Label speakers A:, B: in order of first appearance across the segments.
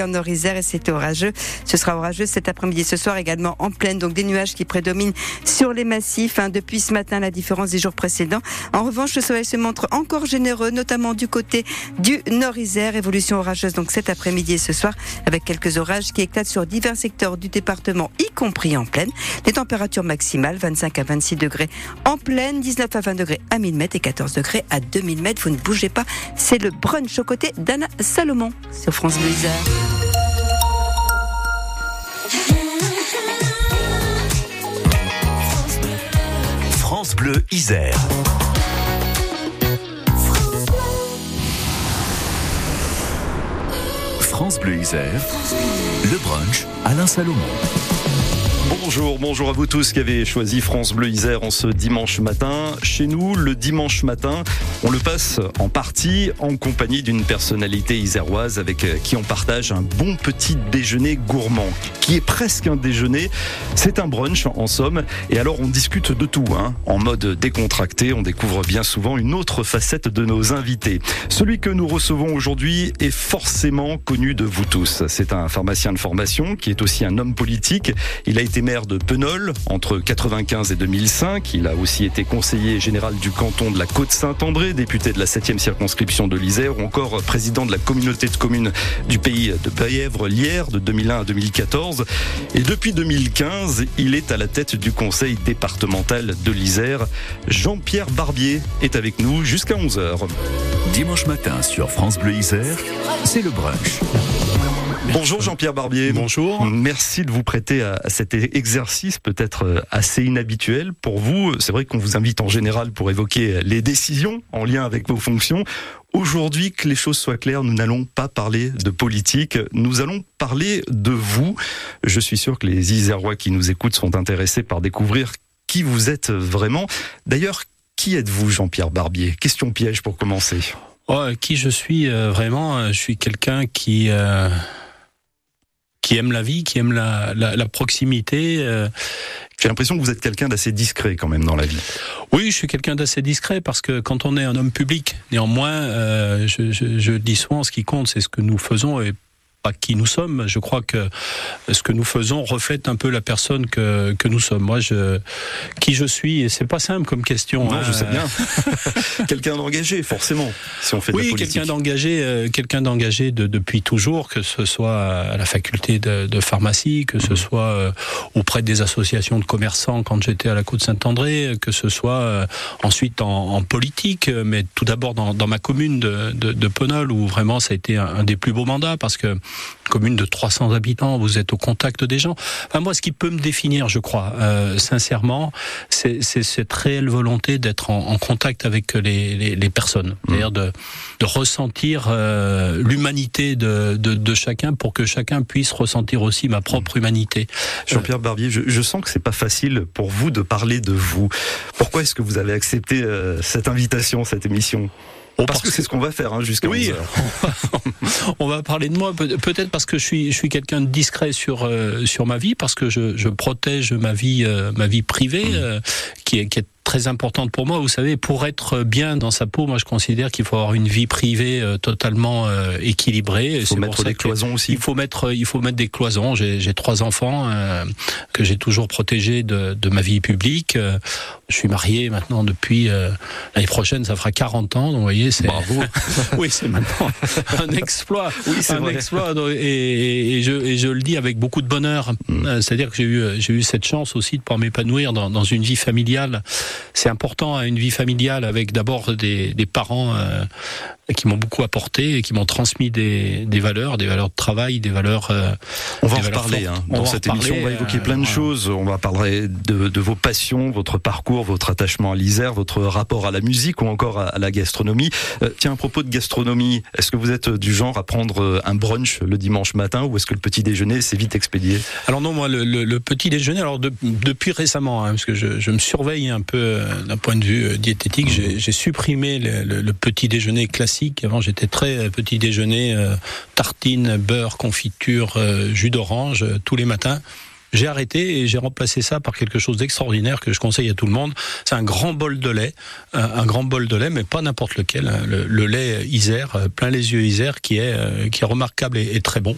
A: en Nord-Isère et c'est orageux. Ce sera orageux cet après-midi, ce soir également en pleine, donc des nuages qui prédominent sur les massifs hein, depuis ce matin, la différence des jours précédents. En revanche, le soleil se montre encore généreux, notamment du côté du Nord-Isère. Évolution orageuse donc cet après-midi et ce soir avec quelques orages qui éclatent sur divers secteurs du département, y compris en pleine. Les températures maximales 25 à 26 degrés en pleine, 19 à 20 degrés à 1000 mètres et 14 degrés à 2000 mètres. Vous ne bougez pas, c'est le brunch aux côtés d'Anna Salomon sur France Bleu.
B: France Bleu Isère. France Bleu Isère. Le brunch Alain Salomon.
C: Bonjour, bonjour à vous tous qui avez choisi France Bleu Isère en ce dimanche matin. Chez nous, le dimanche matin, on le passe en partie en compagnie d'une personnalité iséroise avec qui on partage un bon petit déjeuner gourmand, qui est presque un déjeuner. C'est un brunch en somme. Et alors on discute de tout, hein. en mode décontracté. On découvre bien souvent une autre facette de nos invités. Celui que nous recevons aujourd'hui est forcément connu de vous tous. C'est un pharmacien de formation qui est aussi un homme politique. Il a maire de Penol entre 95 et 2005. Il a aussi été conseiller général du canton de la Côte-Saint-André, député de la 7e circonscription de l'Isère ou encore président de la communauté de communes du pays de Baèvre-Lière de 2001 à 2014. Et depuis 2015, il est à la tête du conseil départemental de l'Isère. Jean-Pierre Barbier est avec nous jusqu'à 11h.
B: Dimanche matin sur France Bleu Isère, c'est le brunch.
C: Bonjour Jean-Pierre Barbier.
D: Bonjour.
C: Merci de vous prêter à cet exercice peut-être euh, assez inhabituel pour vous. C'est vrai qu'on vous invite en général pour évoquer les décisions en lien avec vos fonctions. Aujourd'hui, que les choses soient claires, nous n'allons pas parler de politique, nous allons parler de vous. Je suis sûr que les Isérois qui nous écoutent sont intéressés par découvrir qui vous êtes vraiment. D'ailleurs, qui êtes-vous Jean-Pierre Barbier? Question piège pour commencer.
D: Oh, qui je suis euh, vraiment? Euh, Je suis quelqu'un qui qui aime la vie, qui aime la, la, la proximité. Euh.
C: J'ai l'impression que vous êtes quelqu'un d'assez discret quand même dans la vie.
D: Oui, je suis quelqu'un d'assez discret parce que quand on est un homme public, néanmoins, euh, je, je, je, dis souvent ce qui compte, c'est ce que nous faisons et pas qui nous sommes. Je crois que ce que nous faisons reflète un peu la personne que, que nous sommes. Moi, je, qui je suis, et c'est pas simple comme question.
C: Non, je sais bien. quelqu'un d'engagé, forcément, si on fait
D: oui, quelqu'un d'engagé, euh, quelqu'un d'engagé de, depuis toujours, que ce soit à la faculté de, de pharmacie, que ce mmh. soit euh, auprès des associations de commerçants quand j'étais à la Côte Saint-André, que ce soit euh, ensuite en, en, politique, mais tout d'abord dans, dans, ma commune de, de, de Penol, où vraiment ça a été un, un des plus beaux mandats, parce que commune de 300 habitants, vous êtes au contact des gens. Enfin, moi, ce qui peut me définir, je crois, euh, sincèrement, c'est cette réelle volonté d'être en, en, contact avec les, les, les personnes, mmh. c'est-à-dire de, de, ressentir euh, l'humanité de, de, de, chacun pour que chacun puisse ressentir aussi ma propre mmh. humanité.
C: Jean-Pierre Barbier, je, je, sens que c'est pas facile pour vous de parler de vous. Pourquoi est-ce que vous avez accepté euh, cette invitation, cette émission?
D: Oh,
C: parce, parce, que c'est ce qu'on va faire hein, jusqu'à
D: oui, on va parler de moi peut-être parce que je suis je suis quelqu'un de discret sur euh, sur ma vie parce que je, je protège ma vie euh, ma vie privée mmh. euh, qui est qui est très importante pour moi. Vous savez, pour être bien dans sa peau, moi je considère qu'il faut avoir une vie privée euh, totalement euh, équilibrée.
C: Il faut mettre des cloisons aussi.
D: Il faut mettre, il faut mettre des cloisons. J'ai trois enfants euh, que j'ai toujours protégés de, de, ma vie publique. Je suis marié maintenant depuis l'année prochaine, ça fera 40 ans. Donc vous voyez, c'est
C: bravo.
D: oui, c'est maintenant un exploit.
C: Oui, c'est un
D: vrai. exploit. Et, et, je, et, je, le dis avec beaucoup de bonheur. Mm. C'est-à-dire que j'ai eu, j'ai eu cette chance aussi de pouvoir m'épanouir dans, dans une vie familiale c'est important à une vie familiale avec d'abord des, des, parents euh, qui m'ont beaucoup apporté et qui m'ont transmis des, des, valeurs, des valeurs de travail, des valeurs. Euh,
C: on va en reparler hein. dans cette émission. On va évoquer plein de euh, choses. On va parler de, de, vos passions, votre parcours, votre attachement à l'Isère, votre rapport à la musique ou encore à, à la gastronomie. Euh, tiens, à propos de gastronomie, est-ce que vous êtes du genre à prendre euh, un brunch le dimanche matin ou est-ce que le petit déjeuner c'est vite expédié?
D: Alors non, moi le, le, le, petit déjeuner, alors de, depuis récemment, hein, parce que je, je, me surveille un peu euh, d'un point de vue diététique, mmh. j'ai supprimé le, le, petit déjeuner classique classique. Avant, j'étais très euh, petit déjeuner, euh, tartine, beurre, confiture, euh, jus d'orange tous les matins. j'ai arrêté et j'ai remplacé ça par quelque chose d'extraordinaire que je conseille à tout le monde. C'est un grand bol de lait, un, grand bol de lait, mais pas n'importe lequel. Hein. Le, lait Isère, euh, plein les yeux Isère, qui est euh, qui est remarquable et, et très bon.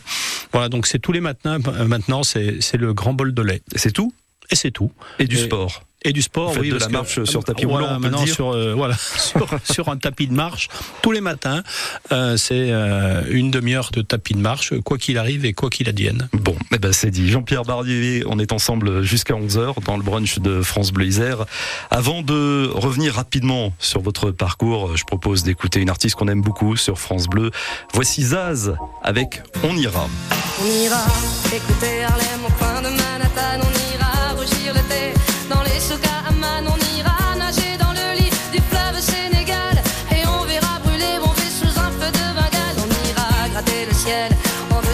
D: Voilà, donc c'est tous les matins. Maintenant, c'est le grand bol de lait.
C: C'est tout?
D: Et c'est tout.
C: Et du sport?
D: Et du sport.
C: oui, de la marche sur tapis roulant.
D: maintenant sur euh, voilà sur, sur, un tapis de marche tous les matins. Euh, c'est euh, une demi-heure de tapis de marche, quoi qu'il arrive et quoi qu'il advienne.
C: Bon, eh ben c'est dit. Jean-Pierre Barbier, on est ensemble jusqu'à 11h dans le brunch de France Bleu Isère. Avant de revenir rapidement sur votre parcours, je propose d'écouter une artiste qu'on aime beaucoup sur France Bleu. Voici Zaz avec On ira.
E: On ira écouter Harlem au coin de Manhattan, on ira rougir le thé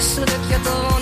E: en dessous de Kyoto,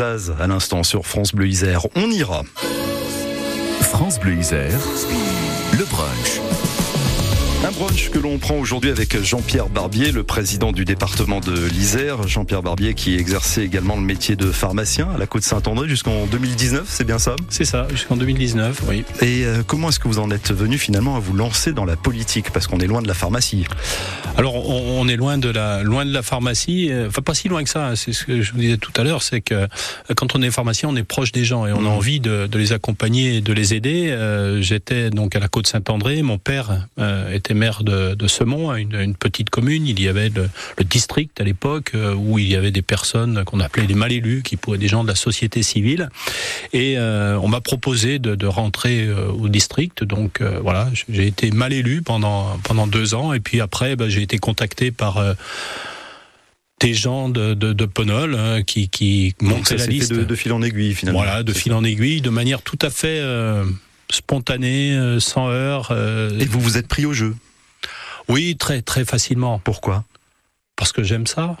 E: À
C: l'instant sur France Bleu Isère. On ira.
B: France Bleu Isère, le brunch.
C: Un brunch que l'on prend aujourd'hui avec Jean-Pierre Barbier, le président du département de l'Isère. Jean-Pierre Barbier qui exerçait également le métier de pharmacien à la Côte Saint-André jusqu'en 2019, c'est bien ça?
D: C'est ça, jusqu'en 2019, oui.
C: Et euh, comment est-ce que vous en êtes venu finalement à vous lancer dans la politique? Parce qu'on est loin de la pharmacie.
D: Alors on, est loin de la loin de la pharmacie, euh, enfin pas si loin que ça. hein, C'est ce que je vous disais tout à l'heure, c'est que euh, quand on est pharmacien, on est proche des gens et on a envie de, de les accompagner et de les aider. J'étais donc à la Côte Saint-André. Mon père était maire de, de Semont, une, une petite commune. Il y avait le, le district à l'époque euh, où il y avait des personnes qu'on appelait les mal élus, qui pouvaient des gens de la société civile. Et euh, on m'a proposé de, de rentrer euh, au district. Donc euh, voilà, j'ai été mal élu pendant pendant deux ans. Et puis après, bah, j'ai été contacté par des gens de, de, de Ponol hein, qui, qui montaient la liste.
C: de, de fil en aiguille finalement.
D: Voilà, de fil
C: ça.
D: en aiguille, de manière tout à fait euh, spontanée, euh, sans heurts. euh,
C: Et vous vous êtes pris au jeu.
D: Oui, très très facilement.
C: Pourquoi?
D: Parce que j'aime ça.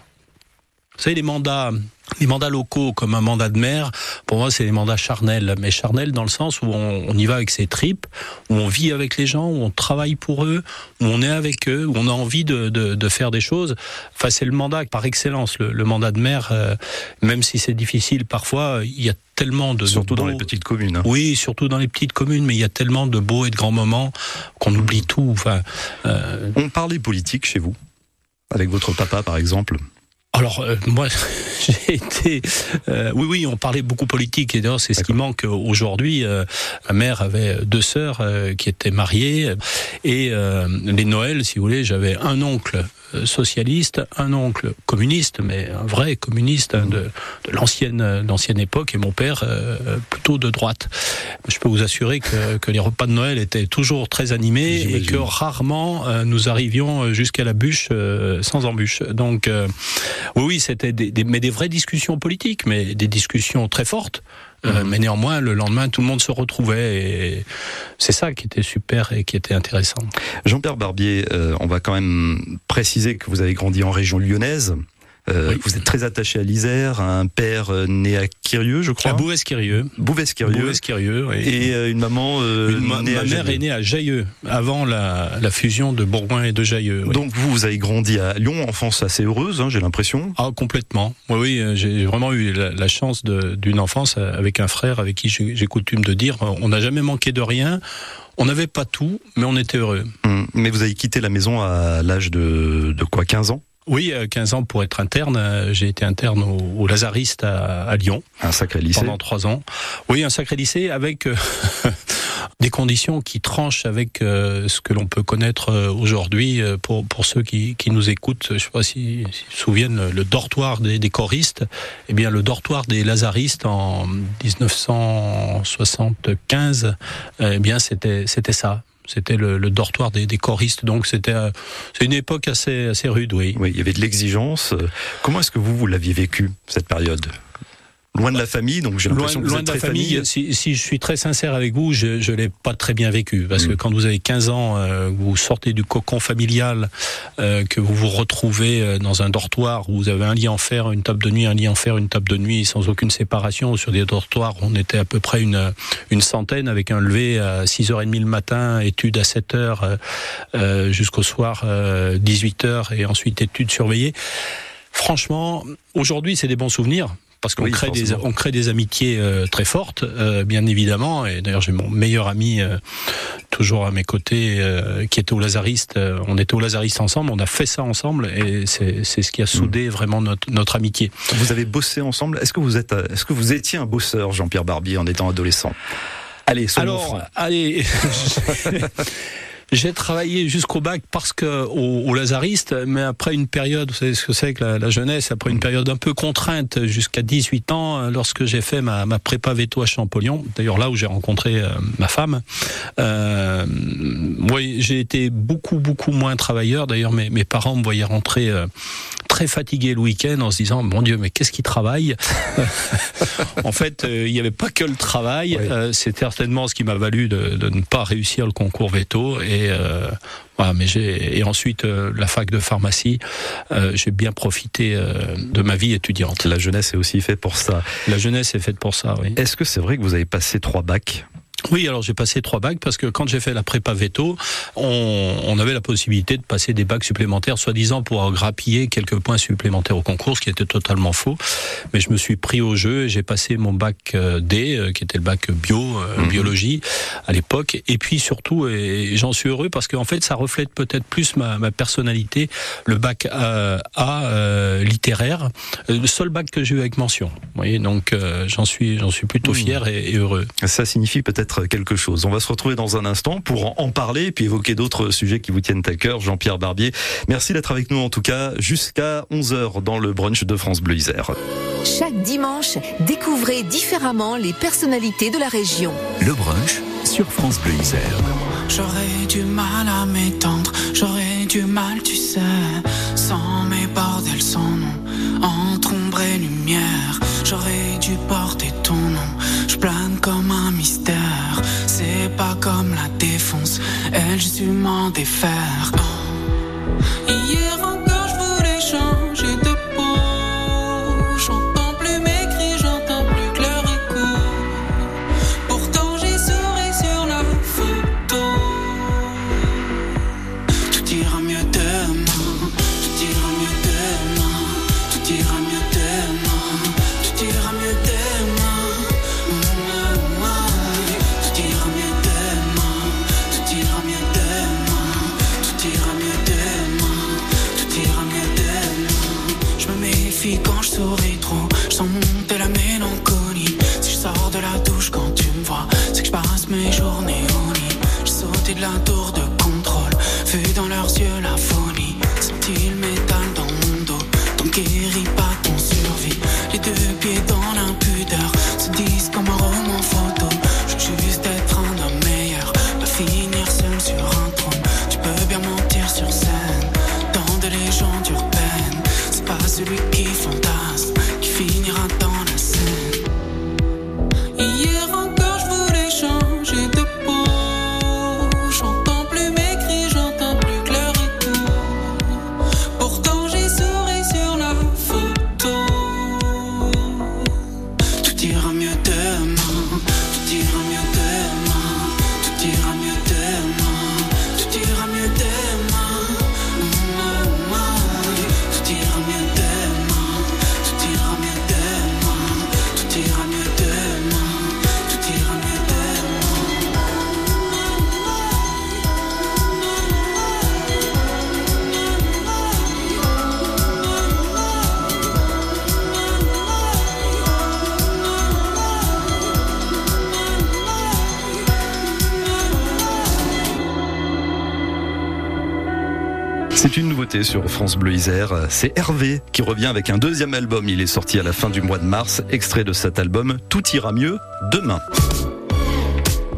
D: Vous savez, les mandats, les mandats locaux comme un mandat de maire, pour moi, c'est des mandats charnels. Mais charnels dans le sens où on, on, y va avec ses tripes, où on vit avec les gens, où on travaille pour eux, où on est avec eux, où on a envie de, de, de faire des choses. Enfin, c'est le mandat par excellence, le, le mandat de maire. Euh, même si c'est difficile parfois, il y a tellement de
C: surtout
D: de
C: dans les petites communes. Hein.
D: Oui, surtout dans les petites communes, mais il y a tellement de beaux et de grands moments qu'on oublie tout. Enfin,
C: euh... on parlait politique chez vous, avec votre papa par exemple.
D: Alors euh, moi, j'ai été, euh, oui oui, on parlait beaucoup politique et d'ailleurs c'est ce qui manque aujourd'hui. Euh, ma mère avait deux sœurs euh, qui étaient mariées et euh, les Noëls, si vous voulez, j'avais un oncle socialiste, un oncle communiste, mais un vrai communiste de, de l'ancienne l'ancienne époque, et mon père euh, plutôt de droite. Je peux vous assurer que, que les repas de Noël étaient toujours très animés et que rarement euh, nous arrivions jusqu'à la bûche euh, sans embûche. Donc oui, oui, c'était des, des, mais des vraies discussions politiques, mais des discussions très fortes. Euh, mais néanmoins, le lendemain, tout le monde se retrouvait et c'est ça qui était super et qui était intéressant.
C: Jean-Pierre Barbier, euh, on va quand même préciser que vous avez grandi en région lyonnaise. Euh, oui. Vous êtes très attaché à l'Isère, un père euh, né à Quirieux, je crois.
D: À Bouvès-Quirieux.
C: Bouvès-Quirieux.
D: Bouvès-Quirieux, oui.
C: Et euh, une maman
D: une ma,
C: née
D: ma
C: à
D: mère
C: Jailleux.
D: est née à Jailleux, avant la, la, fusion de Bourgoin et de Jailleux. Oui.
C: Donc vous, vous avez grandi à Lyon, enfance assez heureuse, hein, j'ai l'impression.
D: Ah, complètement. Oui, oui, j'ai vraiment eu la, la chance d'une enfance avec un frère avec qui j'ai coutume de dire, on n'a jamais manqué de rien. On n'avait pas tout, mais on était heureux.
C: Hum, mais vous avez quitté la maison à l'âge de, de quoi 15 ans?
D: Oui, 15 ans pour être interne. J'ai été interne au, au Lazariste à, à, Lyon.
C: Un sacré lycée.
D: Pendant trois ans. Oui, un sacré lycée avec euh, des conditions qui tranchent avec euh, ce que l'on peut connaître euh, aujourd'hui pour, pour ceux qui, qui nous écoutent. Je ne sais pas si se souviennent, le dortoir des, des choristes. Eh bien, le dortoir des Lazaristes en 1975, eh bien, c'était, c'était ça c'était le, dortoir des, des choristes. Donc c'était euh, une époque assez assez rude, oui.
C: Oui, il y avait de l'exigence. Comment est-ce que vous vous l'aviez vécu cette période? Loin de la famille, donc j'ai l'impression que vous
D: loin
C: êtes
D: de la
C: très
D: famille.
C: famille.
D: Si, si, je suis très sincère avec vous, je je l'ai pas très bien vécu parce que quand vous avez 15 ans, euh, vous sortez du cocon familial, euh, que vous vous retrouvez euh, dans un dortoir où vous avez un lit en fer, une table de nuit, un lit en fer, une table de nuit, sans aucune séparation. Sur des dortoirs, on était à peu près une une centaine avec un lever à 6h30 le matin, études à 7h euh, jusqu'au soir 18h et ensuite études surveillées. Franchement, aujourd'hui, c'est des bons souvenirs parce qu'on
C: Oui,
D: crée des on crée des amitiés euh, très fortes, euh, bien évidemment. Et d'ailleurs, j'ai mon meilleur ami euh, toujours à mes côtés qui était au Lazariste. On était au Lazariste ensemble, on a fait ça ensemble, et c'est c'est ce qui a soudé vraiment notre notre amitié.
C: Vous avez bossé ensemble. Est-ce que vous êtes, est-ce que vous étiez un bosseur, Jean-Pierre Barbier, en étant adolescent? Allez,
D: Alors, allez. J'ai travaillé jusqu'au bac parce que au, au, Lazariste, mais après une période, vous savez ce que c'est que la, la, jeunesse, après une période un peu contrainte jusqu'à 18 ans, lorsque j'ai fait ma, ma, prépa veto à Champollion, d'ailleurs là où j'ai rencontré euh, ma femme, euh, oui, j'ai été beaucoup beaucoup moins travailleur. D'ailleurs, mes, mes parents me voyaient rentrer euh, très fatigué le week-end en se disant mon Dieu, mais qu'est-ce qu'il travaille? En fait, euh, il n'y avait pas que le travail.
C: Oui.
D: Euh, c'est certainement ce qui m'a valu de, de, ne pas réussir le concours veto et euh, voilà, mais j'ai et ensuite euh, la fac de pharmacie, euh, j'ai bien profité euh, de ma vie étudiante.
C: La jeunesse est aussi faite pour ça.
D: La jeunesse est faite pour ça, oui.
C: Est-ce que c'est vrai que vous avez passé trois bacs?
D: Oui, alors j'ai passé trois bacs parce que quand j'ai fait la prépa veto, on, on, avait la possibilité de passer des bacs supplémentaires, soi-disant pour grappiller quelques points supplémentaires au concours, ce qui était totalement faux. Mais je me suis pris au jeu et j'ai passé mon bac euh, D, euh, qui était le bac bio, euh, mmh. biologie à l'époque. Et puis surtout, et j'en suis heureux parce qu'en fait, ça reflète peut-être plus ma, ma, personnalité, le bac A, A euh, littéraire, le seul bac que j'ai eu avec mention. Vous voyez, donc euh, j'en suis, j'en suis plutôt fier mmh. et, et heureux.
C: Ça signifie peut-être quelque chose. On va se retrouver dans un instant pour en parler et puis évoquer d'autres sujets qui vous tiennent à cœur. Jean-Pierre Barbier, merci d'être avec nous en tout cas jusqu'à 11h dans le brunch de France Bleu Isère.
F: Chaque dimanche, découvrez différemment les personnalités de la région.
B: Le brunch sur France Bleu Isère.
G: J'aurais du mal à m'étendre, j'aurais du mal, tu sais, sans mes bordels, sans nom, entre ombre et lumière. J'aurais dû porter ton nom, je plane comme su m'en défaire. Sur
C: France Bleu Isère. C'est Hervé qui revient avec un deuxième album. Il est sorti à la fin du mois de mars. Extrait de cet album, Tout ira mieux demain.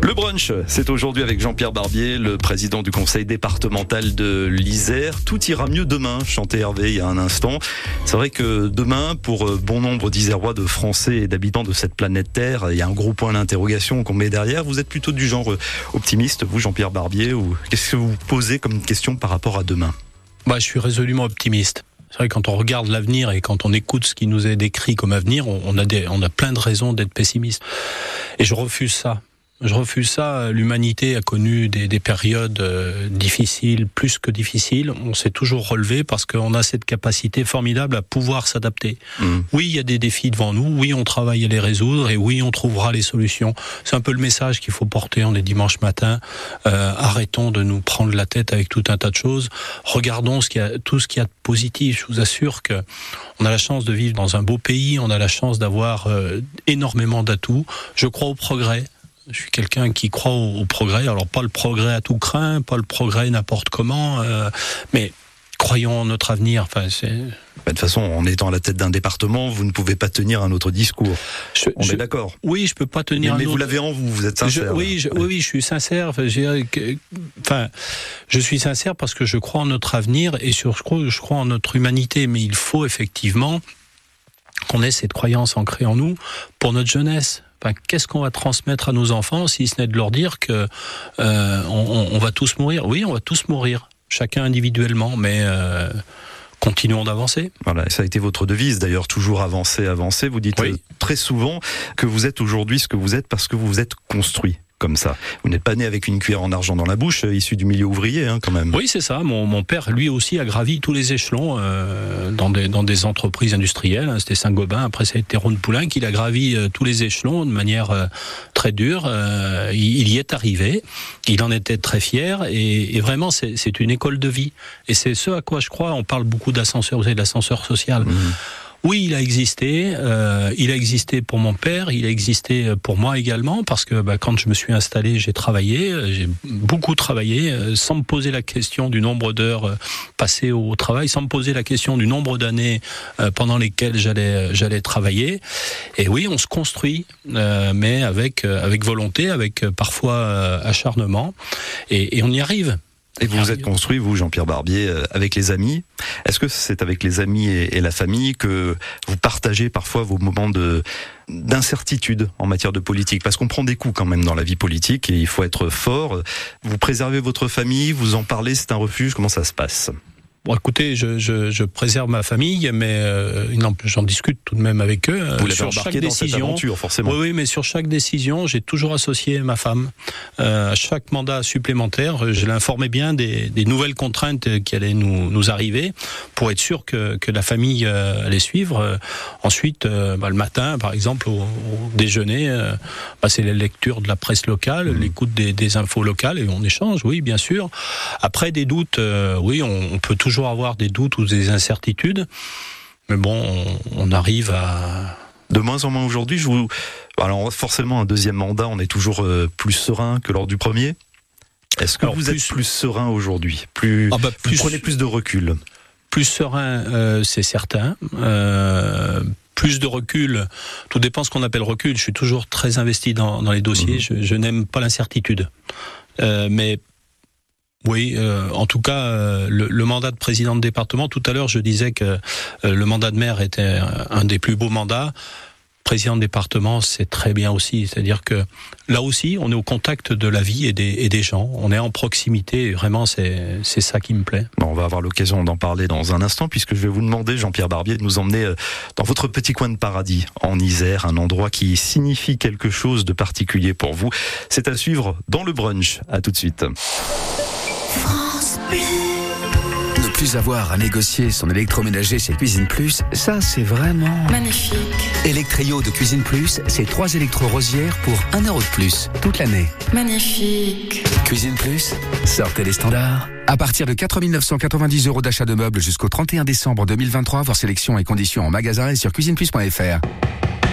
C: Le brunch, c'est aujourd'hui avec Jean-Pierre Barbier, le président du conseil départemental de l'Isère. Tout ira mieux demain, chantait Hervé il y a un instant. C'est vrai que demain, pour euh, bon nombre d'Isérois, de Français et d'habitants de cette planète Terre, il y a un gros point d'interrogation qu'on met derrière. Vous êtes plutôt du genre euh, optimiste, vous Jean-Pierre Barbier, ou qu'est-ce que vous posez comme question par rapport à demain?
D: Bah, je suis résolument optimiste. C'est vrai quand on regarde l'avenir et quand on écoute ce qui nous est décrit comme avenir, on on a, des, on a plein de raisons d'être pessimiste. Et je refuse ça. Je refuse ça. L'humanité a connu des, des périodes euh, difficiles, plus que difficiles. On s'est toujours relevé parce qu'on a cette capacité formidable à pouvoir s'adapter.
C: Mhm.
D: Oui, il y a des défis devant nous. Oui, on travaille à les résoudre et oui, on trouvera les solutions. C'est un peu le message qu'il faut porter. On est dimanche matin. Euh, arrêtons de nous prendre la tête avec tout un tas de choses. Regardons ce qu'il y a, tout ce qu'il y a de positif. Je vous assure que on a la chance de vivre dans un beau pays. On a la chance d'avoir euh, énormément d'atouts. Je crois au progrès. Je suis quelqu'un qui croit au, au progrès. Alors pas le progrès à tout craint, pas le progrès n'importe comment, euh, mais croyons en notre avenir. Enfin, c'est.
C: Bah, De toute façon, en étant à la tête d'un département, vous ne pouvez pas tenir un autre discours.
D: je-
C: On
D: je-
C: est d'accord.
D: Oui, je peux pas
C: Mais,
D: tenir.
C: mais
D: un
C: vous l'avez en vous, vous êtes
D: Je-
C: sincère.
D: oui, je, oui, oui, je suis sincère. Enfin, je, enfin, suis sincère parce que je crois en notre avenir et sur, je crois, je crois en notre humanité. Mais il faut effectivement qu'on ait cette croyance ancrée en nous pour notre jeunesse. Enfin, Qu'est-ce qu'on va transmettre à nos enfants si ce n'est de leur dire que euh, on, on- va tous mourir? Oui, on va tous mourir, chacun individuellement, mais euh, continuons d'avancer.
C: Voilà, ça a été votre devise d'ailleurs, toujours avancer, avancer. Vous dites
D: Oui.
C: euh, très souvent que vous êtes aujourd'hui ce que vous êtes parce que vous vous êtes construit comme ça. Vous n'êtes pas né avec une cuillère en argent dans la bouche, euh, issu du milieu ouvrier hein, quand même.
D: Oui, c'est ça. Mon, mon père, lui aussi, a gravi tous les échelons euh, dans, des, dans des entreprises industrielles. hein. C'était Saint-Gobain, après ça a été Ron Poulain, qu'il a gravi euh, tous les échelons de manière euh, très dure. Euh, il, il y est arrivé. Il en était très fier. Et, et vraiment, c'est une école de vie. Et c'est ce à quoi je crois. On parle beaucoup d'ascenseur, vous savez, de l'ascenseur social.
C: Mhm.
D: Oui, il a existé. euh, il a existé pour mon père. Il a existé pour moi également parce que bah, quand je me suis installé, j'ai travaillé. euh, J'ai beaucoup travaillé euh, sans me poser la question du nombre d'heures euh, passées au travail, sans me poser la question du nombre d'années pendant lesquelles j'allais j'allais travailler. Et oui, on se construit, euh, mais avec avec volonté, avec parfois acharnement, et, et on y arrive.
C: Et vous vous êtes construit, vous, Jean-Pierre Barbier, euh, avec les amis. Est-ce que c'est avec les amis et, et la famille que vous partagez parfois vos moments de d'incertitude en matière de politique? Parce qu'on prend des coups quand même dans la vie politique et il faut être fort. Vous préservez votre famille, vous en parlez, c'est un refuge. Comment ça se passe?
D: Bon, écoutez, je, je, je préserve ma famille, mais euh, j'en discute tout de même avec eux. euh,
C: Vous l'avez
D: sur chaque
C: dans cette
D: décision.
C: aventure, forcément.
D: Oui, oui, mais sur chaque décision, j'ai toujours associé ma femme. Euh, à chaque mandat supplémentaire, euh, je l'informais bien des, des nouvelles contraintes qui allaient nous, nous arriver pour être sûr que, que la famille euh, allait suivre. Ensuite, bah, le matin, par exemple, au, au déjeuner, bah, c'est la lecture de la presse locale,
C: Mmh.
D: l'écoute des, des infos locales et on échange, oui, bien sûr. Après, des doutes, oui, on, on peut toujours avoir des doutes ou des incertitudes. Mais bon, on, on arrive à,
C: de moins en moins aujourd'hui. Je vous... Alors forcément, un deuxième mandat, on est toujours euh, plus serein que lors du premier. Est-ce que
D: Alors,
C: vous
D: plus-
C: êtes plus serein aujourd'hui? Plus...
D: Ah bah,
C: Vous prenez plus de recul
D: Plus serein, euh, c'est certain. Euh, plus de recul, tout dépend ce qu'on appelle recul. Je suis toujours très investi dans, dans les dossiers.
C: Mhm.
D: Je, je n'aime pas l'incertitude. Euh, mais oui, euh, en tout cas, euh, le, le mandat de président de département, tout à l'heure, je disais que euh, le mandat de maire était un, des plus beaux mandats. Président de département, c'est très bien aussi. C'est-à-dire que là aussi, on est au contact de la vie et des, et des gens. On est en proximité. Vraiment, c'est c'est ça qui me plaît.
C: Bon, on va avoir l'occasion d'en parler dans un instant, puisque je vais vous demander, Jean-Pierre Barbier, de nous emmener euh, dans votre petit coin de paradis, en Isère, un endroit qui signifie quelque chose de particulier pour vous. C'est à suivre dans le brunch. À tout de suite.
H: Ne plus avoir à négocier son électroménager chez Cuisine Plus, ça c'est vraiment...
I: Magnifique.
H: Electrio de Cuisine Plus, c'est trois électro-rosières pour 1 euro de plus, toute l'année.
I: Magnifique.
H: Cuisine Plus, sortez les standards. À partir de 4 990 euros d'achat de meubles jusqu'au 31 décembre 2023, voir sélection et conditions en magasin et sur cuisineplus.fr.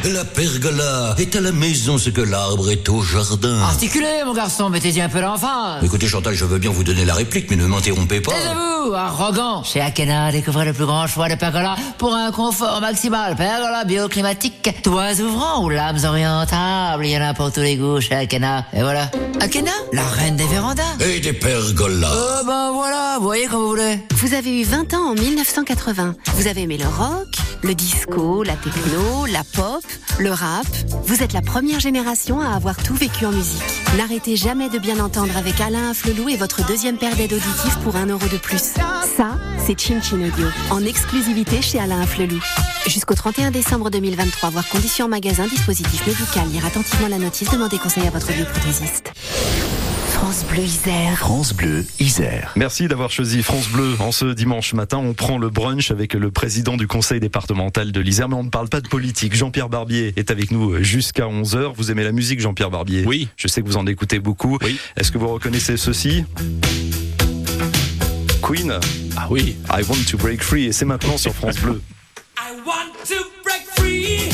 J: La pergola est à la maison ce que l'arbre est au jardin.
K: Articulez, mon garçon, mettez-y un peu l'enfant.
J: Écoutez Chantal, je veux bien vous donner la réplique, mais ne m'interrompez pas.
K: Taisez-vous, arrogant. Chez Akena, découvrez le plus grand choix de pergola pour un confort maximal. Pergola bioclimatique, toits ouvrants ou lames orientables. Il y en a pour tous les goûts chez Akena. Et voilà. Akena, la reine des vérandas.
J: Et des pergolas.
K: Euh, ben voilà, vous voyez comme vous voulez.
F: Vous avez eu 20 ans en 1980. Vous avez aimé le rock, le disco, la techno, la pop, le rap. Vous êtes la première génération à avoir tout vécu en musique. N'arrêtez jamais de bien entendre avec Alain Afflelou et votre deuxième paire d'aides auditives pour 1 euro de plus. Ça, c'est Chin Chin Audio, en exclusivité chez Alain Afflelou. Jusqu'au 31 décembre 2023, voir conditions magasin, dispositif médical. Lire attentivement la notice, demandez conseil à votre bioprothésiste. France Bleu Isère.
B: France Bleu, Isère.
C: Merci d'avoir choisi France Bleu. En ce dimanche matin, on prend le brunch avec le président du conseil départemental de l'Isère, mais on ne parle pas de politique. Jean-Pierre Barbier est avec nous jusqu'à 11h. Vous aimez la musique, Jean-Pierre Barbier
D: Oui.
C: Je sais que vous en écoutez beaucoup.
D: Oui.
C: Est-ce que vous reconnaissez ceci? Queen,
D: Ah oui.
C: I Want to Break Free, et c'est maintenant sur France Bleu.
L: I want to break free.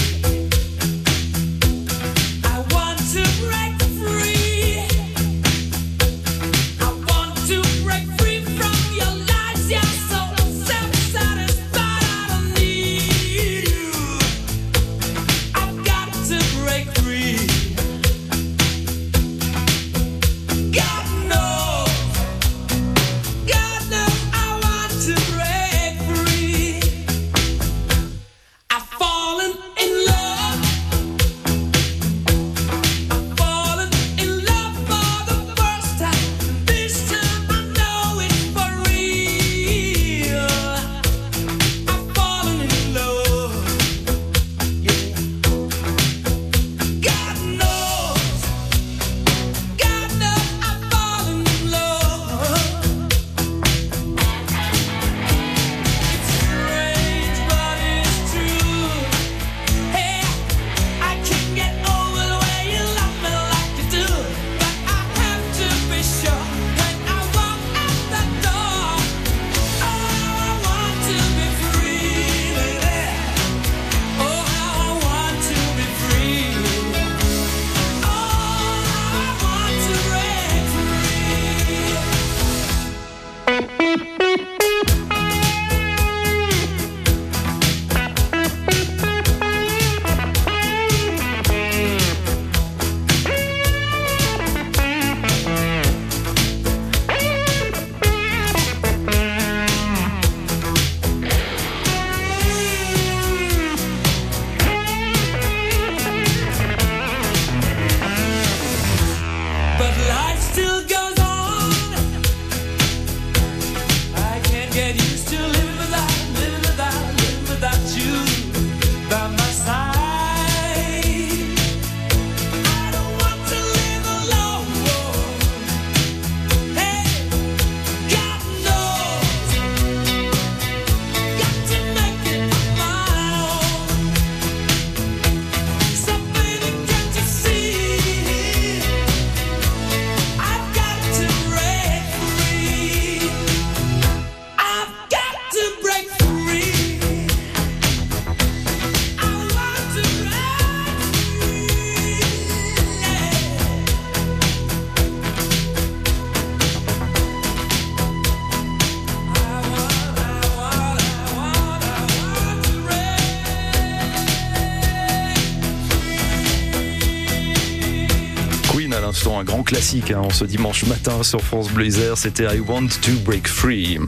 C: Classique hein, en ce dimanche matin sur France Bleu Isère, c'était I Want to Break Free.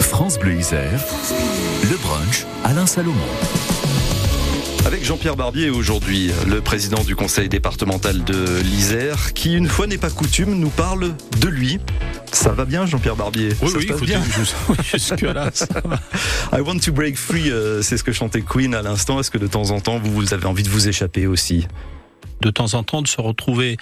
B: France Bleu Isère, le brunch Alain Salomon.
C: Avec Jean-Pierre Barbier aujourd'hui, le président du conseil départemental de l'Isère, qui une fois n'est pas coutume nous parle de lui. Ça va bien Jean-Pierre Barbier?
D: Oui,
C: ça
D: oui,
C: se passe
D: écoutez,
C: bien?
D: jusque là, ça va.
C: I want to break free, euh, c'est ce que chantait Queen à l'instant. Est-ce que de temps en temps vous, vous avez envie de vous échapper aussi?
D: De temps en temps de se retrouver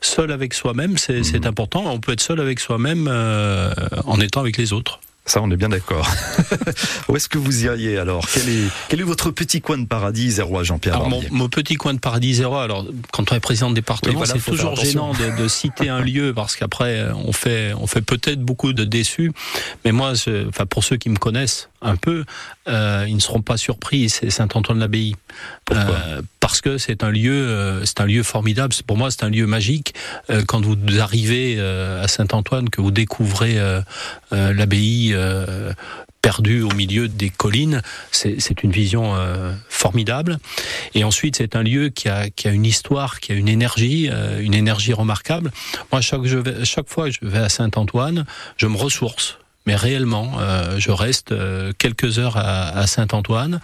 D: seul avec soi-même, c'est c'est important. On peut être seul avec soi-même euh, en étant avec les autres.
C: Ça, on est bien d'accord. Où est-ce que vous iriez alors? Quel est, quel est votre petit coin de paradis zérois, Jean-Pierre
D: mon, mon petit coin de paradis zéro, alors quand on est président de département,
C: Oui, voilà,
D: c'est toujours gênant de, de citer un lieu parce qu'après on fait on fait peut-être beaucoup de déçus, mais moi, je- enfin pour ceux qui me connaissent un peu, euh, ils ne seront pas surpris. C'est Saint-Antoine-l'Abbaye Euh, parce que c'est un lieu euh, c'est un lieu formidable. Pour moi, c'est un lieu magique. Quand vous arrivez à Saint-Antoine, que vous découvrez l'abbaye. perdue au milieu des collines, c'est c'est une vision euh, formidable. Et ensuite, c'est un lieu qui a, qui a une histoire, qui a une énergie, euh, une énergie remarquable. Moi, chaque, je vais, chaque fois que je vais à Saint-Antoine, je me ressource. Mais réellement, euh, je reste euh, quelques heures à, à Saint-Antoine.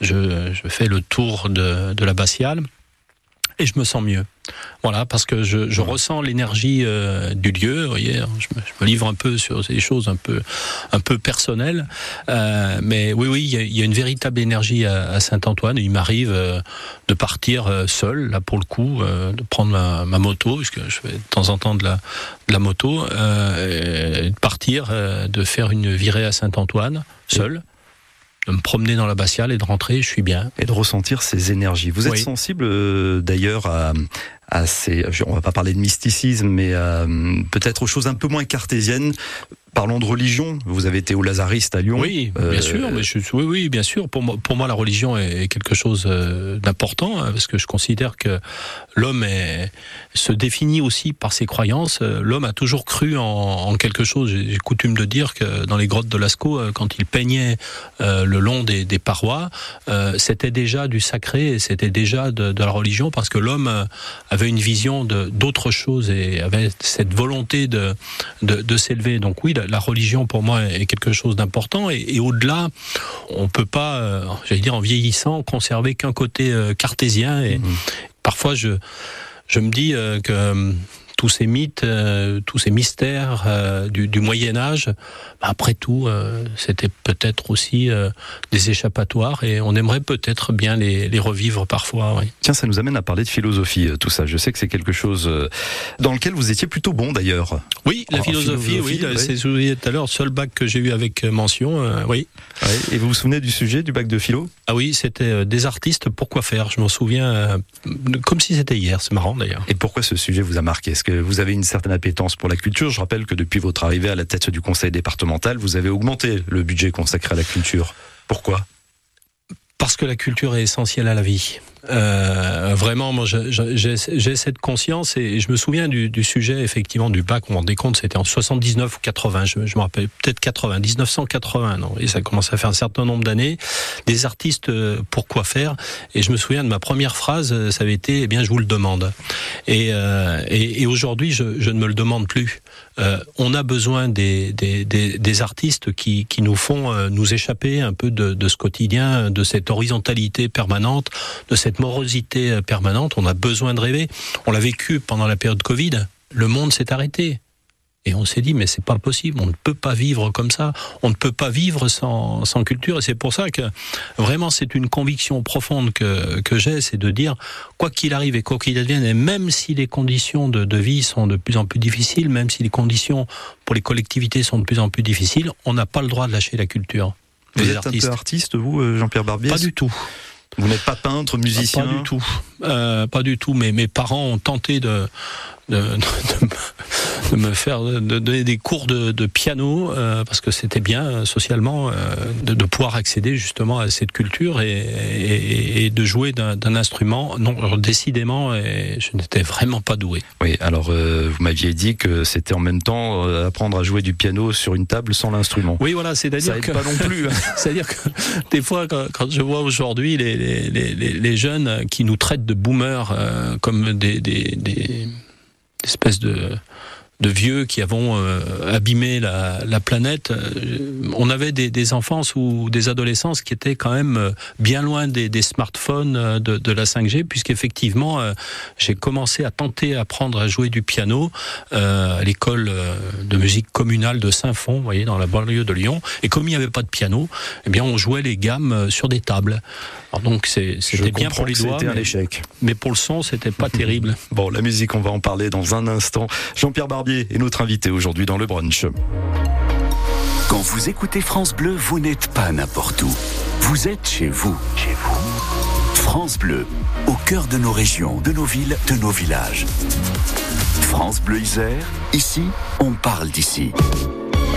D: Je, fais le tour de, de l'abbatiale et je me sens mieux. Voilà, parce que je, je ressens l'énergie euh, du lieu. Vous voyez, je me, je me livre un peu sur des choses un peu, un peu personnelles, Euh, mais oui, oui, il y, a, il y a une véritable énergie à, à Saint-Antoine. Il m'arrive euh, de partir euh, seul, là pour le coup, euh, de prendre ma, ma moto, puisque je fais de temps en temps de la, de la moto, euh, et de partir, euh, de faire une virée à Saint-Antoine, seul. De me promener dans l'abbatiale et de rentrer, je suis bien.
C: Et de ressentir ces énergies. Vous êtes
D: Oui.
C: sensible euh, d'ailleurs à, à ces, on va pas parler de mysticisme, mais hum, peut-être aux choses un peu moins cartésiennes. Parlons de religion. Vous avez été au Lazariste à Lyon.
D: Oui, bien
C: Euh,
D: sûr. Mais je, oui, oui, bien sûr. Pour moi, pour moi, la religion est quelque chose euh, d'important hein, parce que je considère que l'homme se définit aussi par ses croyances. Euh, L'homme a toujours cru en, en quelque chose. J'ai coutume de dire que dans les grottes de Lascaux, quand il peignait euh, le long des, des parois, euh, c'était déjà du sacré et c'était déjà de, de la religion parce que l'homme avait une vision d'autre chose et avait cette volonté de, de, de s'élever. Donc oui, la, la religion pour moi est quelque chose d'important. Et, et au-delà, on peut pas, euh, j'allais dire en vieillissant, conserver qu'un côté euh, cartésien. Et parfois je je me dis euh, que tous ces mythes, euh, tous ces mystères euh, du, du Moyen Âge, bah, après tout, euh, c'était peut-être aussi des échappatoires et on aimerait peut-être bien les, les revivre parfois. Oui.
C: Tiens, ça nous amène à parler de philosophie, tout ça. Je sais que c'est quelque chose dans lequel vous étiez plutôt bon d'ailleurs.
D: Oui, la philosophie,
C: philosophie,
D: oui,
C: oui.
D: c'est ce que vous disiez tout à l'heure, seul bac que j'ai eu avec mention, oui.
C: Et vous vous souvenez du sujet du bac de philo?
D: Ah oui, c'était des artistes, pourquoi faire? Je m'en souviens comme si c'était hier, c'est marrant d'ailleurs.
C: Et pourquoi ce sujet vous a marqué? Est-ce que vous avez une certaine appétence pour la culture Je rappelle que depuis votre arrivée à la tête du conseil départemental, vous avez augmenté le budget consacré à la culture. Pourquoi?
D: Parce que la culture est essentielle à la vie. Euh, vraiment, moi, j'ai cette conscience et je me souviens du, du sujet effectivement du bac. On rendait compte, c'était en 79 ou 80. Je, je me rappelle peut-être 80, 1980. Non, et ça commence à faire un certain nombre d'années. Des artistes, euh, pourquoi faire Et je me souviens de ma première phrase. euh, Ça avait été, eh bien, je vous le demande. Et, euh, et, et aujourd'hui, je, je ne me le demande plus. Euh, on a besoin des, des, des, des artistes qui, qui nous font euh, nous échapper un peu de, de ce quotidien, de cette horizontalité permanente, de cette morosité euh, permanente. On a besoin de rêver. On l'a vécu pendant la période Covid. Le monde s'est arrêté. Et on s'est dit, mais c'est pas possible, on ne peut pas vivre comme ça, on ne peut pas vivre sans, sans culture. Et c'est pour ça que vraiment c'est une conviction profonde que, que j'ai, c'est de dire, quoi qu'il arrive et quoi qu'il advienne, et même si les conditions de, de vie sont de plus en plus difficiles, même si les conditions pour les collectivités sont de plus en plus difficiles, on n'a pas le droit de lâcher la culture.
C: Vous êtes un peu artiste, vous, euh, Jean-Pierre Barbier
D: Pas du tout.
C: Vous n'êtes pas peintre, musicien
D: Pas du tout. Euh, pas du tout. Mais mes parents ont tenté de, de, de, de me faire de donner des cours de, de piano euh, parce que c'était bien euh, socialement euh, de, de pouvoir accéder justement à cette culture et, et, et de jouer d'un instrument. Non, alors, décidément, et je n'étais vraiment pas doué.
C: Oui, alors euh, vous m'aviez dit que c'était en même temps euh, apprendre à jouer du piano sur une table sans l'instrument.
D: Oui, voilà, c'est-à-dire que
C: pas non plus. hein.
D: C'est-à-dire que des fois, quand, quand je vois aujourd'hui les, les, les, les- jeunes qui nous traitent de boomers euh, comme des, des, des, espèce de de vieux qui avons euh, abîmé la, la planète. Euh, on avait des, des enfances ou des adolescences qui étaient quand même euh, bien loin des, des smartphones euh, de, de la 5G, puisqu'effectivement, euh, j'ai commencé à tenter à apprendre à jouer du piano euh, à l'école de musique communale de Saint-Fond, vous voyez, dans la banlieue de Lyon. Et comme il n'y avait pas de piano, eh bien, on jouait les gammes sur des tables. Alors donc, c'est-
C: Je
D: c'était bien
C: comprends
D: pour les doigts,
C: C'était un
D: mais,
C: échec.
D: mais pour le son, c'était pas terrible.
C: Bon, la musique, on va en parler dans un instant. Jean-Pierre Barbier est notre invité aujourd'hui dans le brunch.
B: Quand vous écoutez France Bleu, vous n'êtes pas n'importe où. Vous êtes chez vous. Chez vous. France Bleu, au cœur de nos régions, de nos villes, de nos villages. France Bleu Isère, ici, on parle d'ici.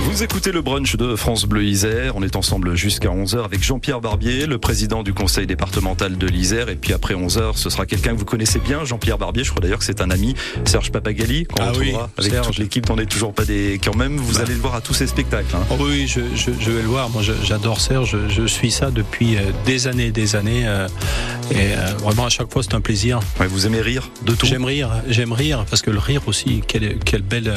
C: Vous écoutez le brunch de France Bleu Isère. On est ensemble jusqu'à 11h avec Jean-Pierre Barbier, le président du conseil départemental de l'Isère. Et puis après 11h, ce sera quelqu'un que vous connaissez bien, Jean-Pierre Barbier. Je crois d'ailleurs que c'est un ami, Serge Papagali, qu'on
D: Ah oui,
C: retrouvera avec
D: Serge.
C: toute l'équipe. On n'est toujours pas des. Quand même, vous
D: Bah.
C: allez le voir à tous ces spectacles. hein.
D: Oh oui, je, je, je vais le voir. Moi, j'adore Serge. Je, je suis ça depuis euh, des années, des années. euh, et euh, vraiment, à chaque fois, c'est un plaisir.
C: Ouais, vous aimez rire? De tout
D: J'aime rire, j'aime rire parce que le rire aussi, quelle, quelle belle,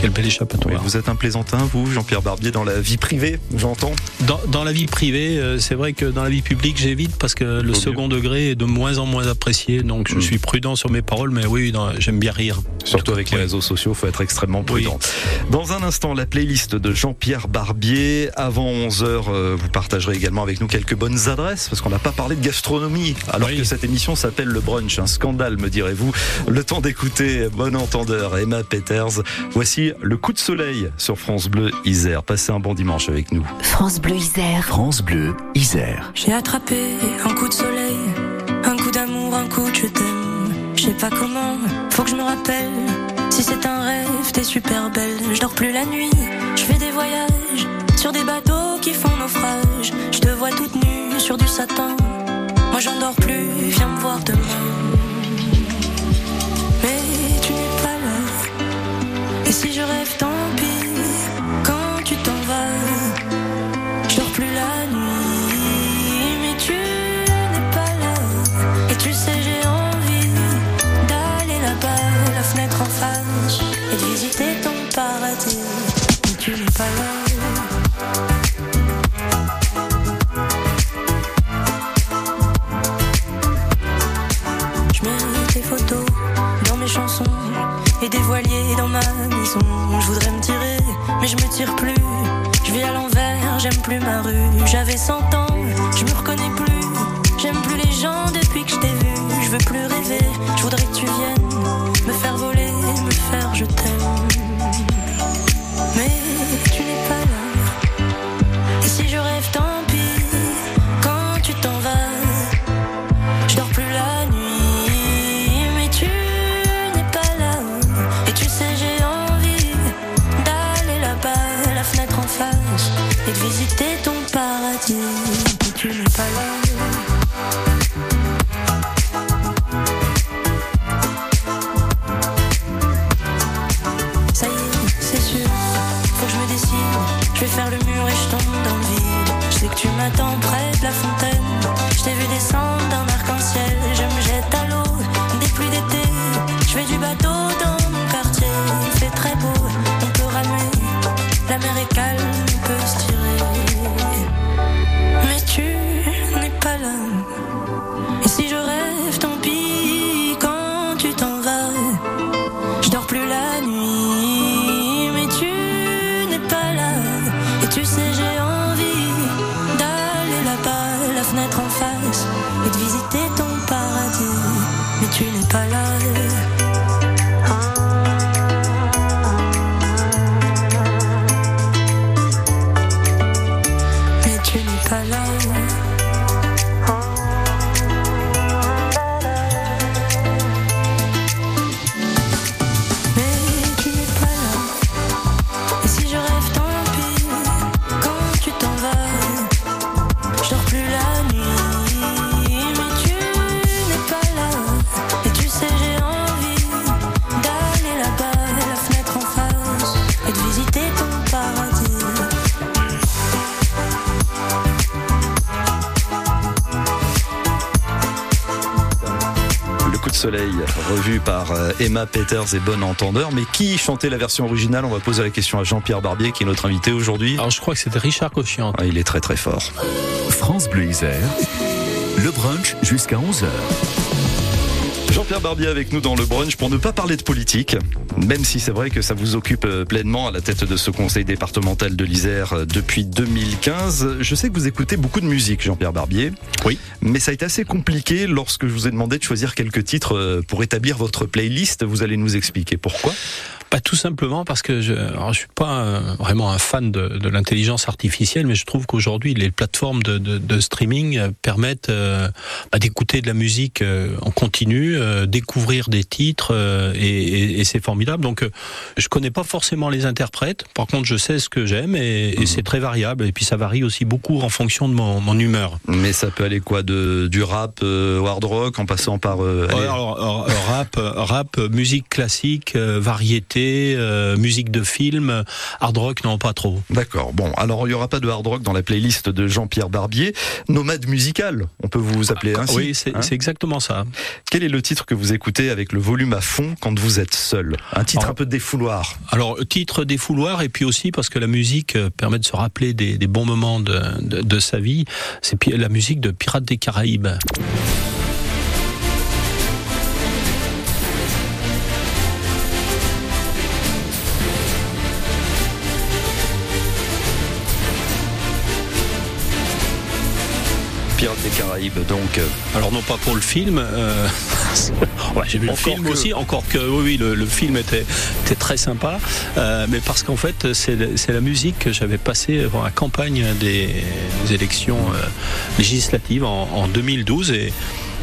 D: euh, quelle belle
C: Ouais,
D: échappatoire.
C: Vous êtes un plaisantin, vous, Jean-Pierre Barbier, dans la vie privée, j'entends
D: Dans, dans la vie privée, euh, c'est vrai que dans la vie publique, j'évite parce que le second degré est de moins en moins apprécié. Donc, je
C: Mm.
D: suis prudent sur mes paroles, mais oui, j'aime bien rire.
C: Surtout avec les
D: Oui.
C: réseaux sociaux, faut être extrêmement prudent. Dans un instant, la playlist de Jean-Pierre Barbier. Avant 11h, vous partagerez également avec nous quelques bonnes adresses, parce qu'on n'a pas parlé de gastronomie, alors
D: Oui.
C: que cette émission s'appelle Le Brunch. Un scandale, me direz-vous. Le temps d'écouter, bon entendeur, Emma Peters. Voici le coup de soleil sur France Bleu Isère. Passez un bon dimanche avec nous.
F: France Bleu Isère.
B: France Bleu Isère.
E: J'ai attrapé un coup de soleil, un coup d'amour, un coup de je t'aime. Je sais pas comment, faut que je me rappelle. Si c'est un rêve, t'es super belle. Je dors plus la nuit, je fais des voyages sur des bateaux qui font naufrage. Je te vois toute nue sur du satin. Moi j'en dors plus, viens me voir demain. Et si je rêve, tant pis. Quand tu t'en vas. Je dors plus la nuit, mais tu n'es pas là. Et tu sais, j'ai envie d'aller là-bas, la fenêtre en face, et de visiter ton paradis. Mais tu n'es pas là. Je mets tes photos dans mes chansons et des mais je me tire plus. Je vis à l'envers, j'aime plus ma rue. J'avais 100 ans, je me reconnais plus. J'aime plus les gens depuis que je t'ai vu. Je veux plus rêver, je voudrais M'attends près de la fontaine. Je t'ai vu descendre d'un arc-en-ciel. Je me jette à l'eau des pluies d'été. Je fais du bateau dans mon quartier. Il fait très beau, on peut ramer. La mer est calme, pas là.
C: Soleil, revu par euh, Emma Peters et Bon Entendeur. Mais qui chantait la version originale? On va poser la question à Jean-Pierre Barbier, qui est notre invité aujourd'hui.
D: Alors je crois que c'était Richard Cochian.
C: Ah, il est très très fort.
B: France Bleu Isère, le brunch jusqu'à 11h.
C: Jean-Pierre Barbier avec nous dans le brunch pour ne pas parler de politique, même si c'est vrai que ça vous occupe euh, pleinement à la tête de ce conseil départemental de l'Isère euh, depuis 2015. Je sais que vous écoutez beaucoup de musique, Jean-Pierre Barbier.
D: Oui.
C: Mais ça a été assez compliqué lorsque je vous ai demandé de choisir quelques titres euh, pour établir votre playlist. Vous allez nous expliquer pourquoi
D: pas tout simplement parce que je ne suis pas vraiment un fan de, de l'intelligence artificielle, mais je trouve qu'aujourd'hui les plateformes de, de, de, streaming euh, permettent euh, bah, d'écouter de la musique euh, en continu, euh, découvrir des titres et, et, et c'est formidable. Donc je connais pas forcément les interprètes, par contre je sais ce que j'aime et, et c'est très variable et puis ça varie aussi beaucoup en fonction de mon, mon humeur.
C: Mais ça peut aller quoi de du rap hard rock en passant par
D: alors, rap, rap, musique classique, variété euh, musique de film, hard rock, non, pas trop.
C: D'accord. Bon, alors il n'y aura pas de hard rock dans la playlist de Jean-Pierre Barbier. Nomade musical, on peut vous appeler ainsi.
D: Oui, c'est
C: hein
D: exactement ça.
C: Quel est le titre que vous écoutez avec le volume à fond quand vous êtes seul? Un titre alors, un peu défouloir.
D: Alors, titre défouloir, et puis aussi parce que la musique euh, permet de se rappeler des, des bons moments de, de, de sa vie. C'est la musique de Pirates des Caraïbes.
C: Pirates des Caraïbes, donc.
D: Alors non pas pour le film. Euh... ouais, J'ai vu le film que... aussi, encore que oui, oui le, le, film était, était très sympa, euh, mais parce qu'en fait c'est la musique que j'avais passée avant la campagne des, des élections euh, législatives en, en 2012 et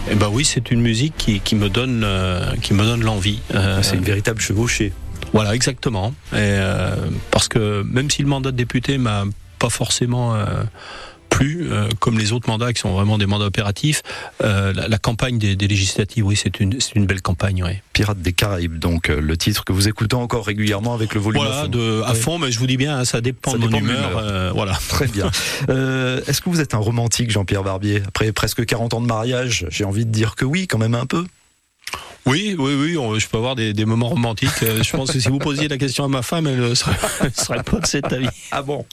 D: et ben oui, c'est une musique qui, qui, me donne, euh, qui me donne l'envie.
C: Euh, c'est une véritable chevauchée.
D: Voilà, exactement. Et, euh, parce que même si le mandat de député m'a pas forcément plus, euh, comme les autres mandats qui sont vraiment des mandats opératifs. Euh, la, la, campagne des, des législatives, oui, c'est une, une belle campagne.
C: Pirates des Caraïbes, donc euh, le titre que vous écoutez encore régulièrement avec le volume
D: voilà,
C: à fond.
D: De, à fond, mais je vous dis bien, ça dépend
C: ça
D: de
C: dépend
D: mon humeur. Voilà.
C: Très bien. Est-ce que vous êtes un romantique, Jean-Pierre Barbier? Après presque 40 ans de mariage, j'ai envie de dire que oui, quand même un peu.
D: Oui, oui, oui, on, je peux avoir des, des moments romantiques. Euh, je pense que si vous posiez la question à ma femme, elle ne serait, serait, pas de cet avis.
C: Ah bon?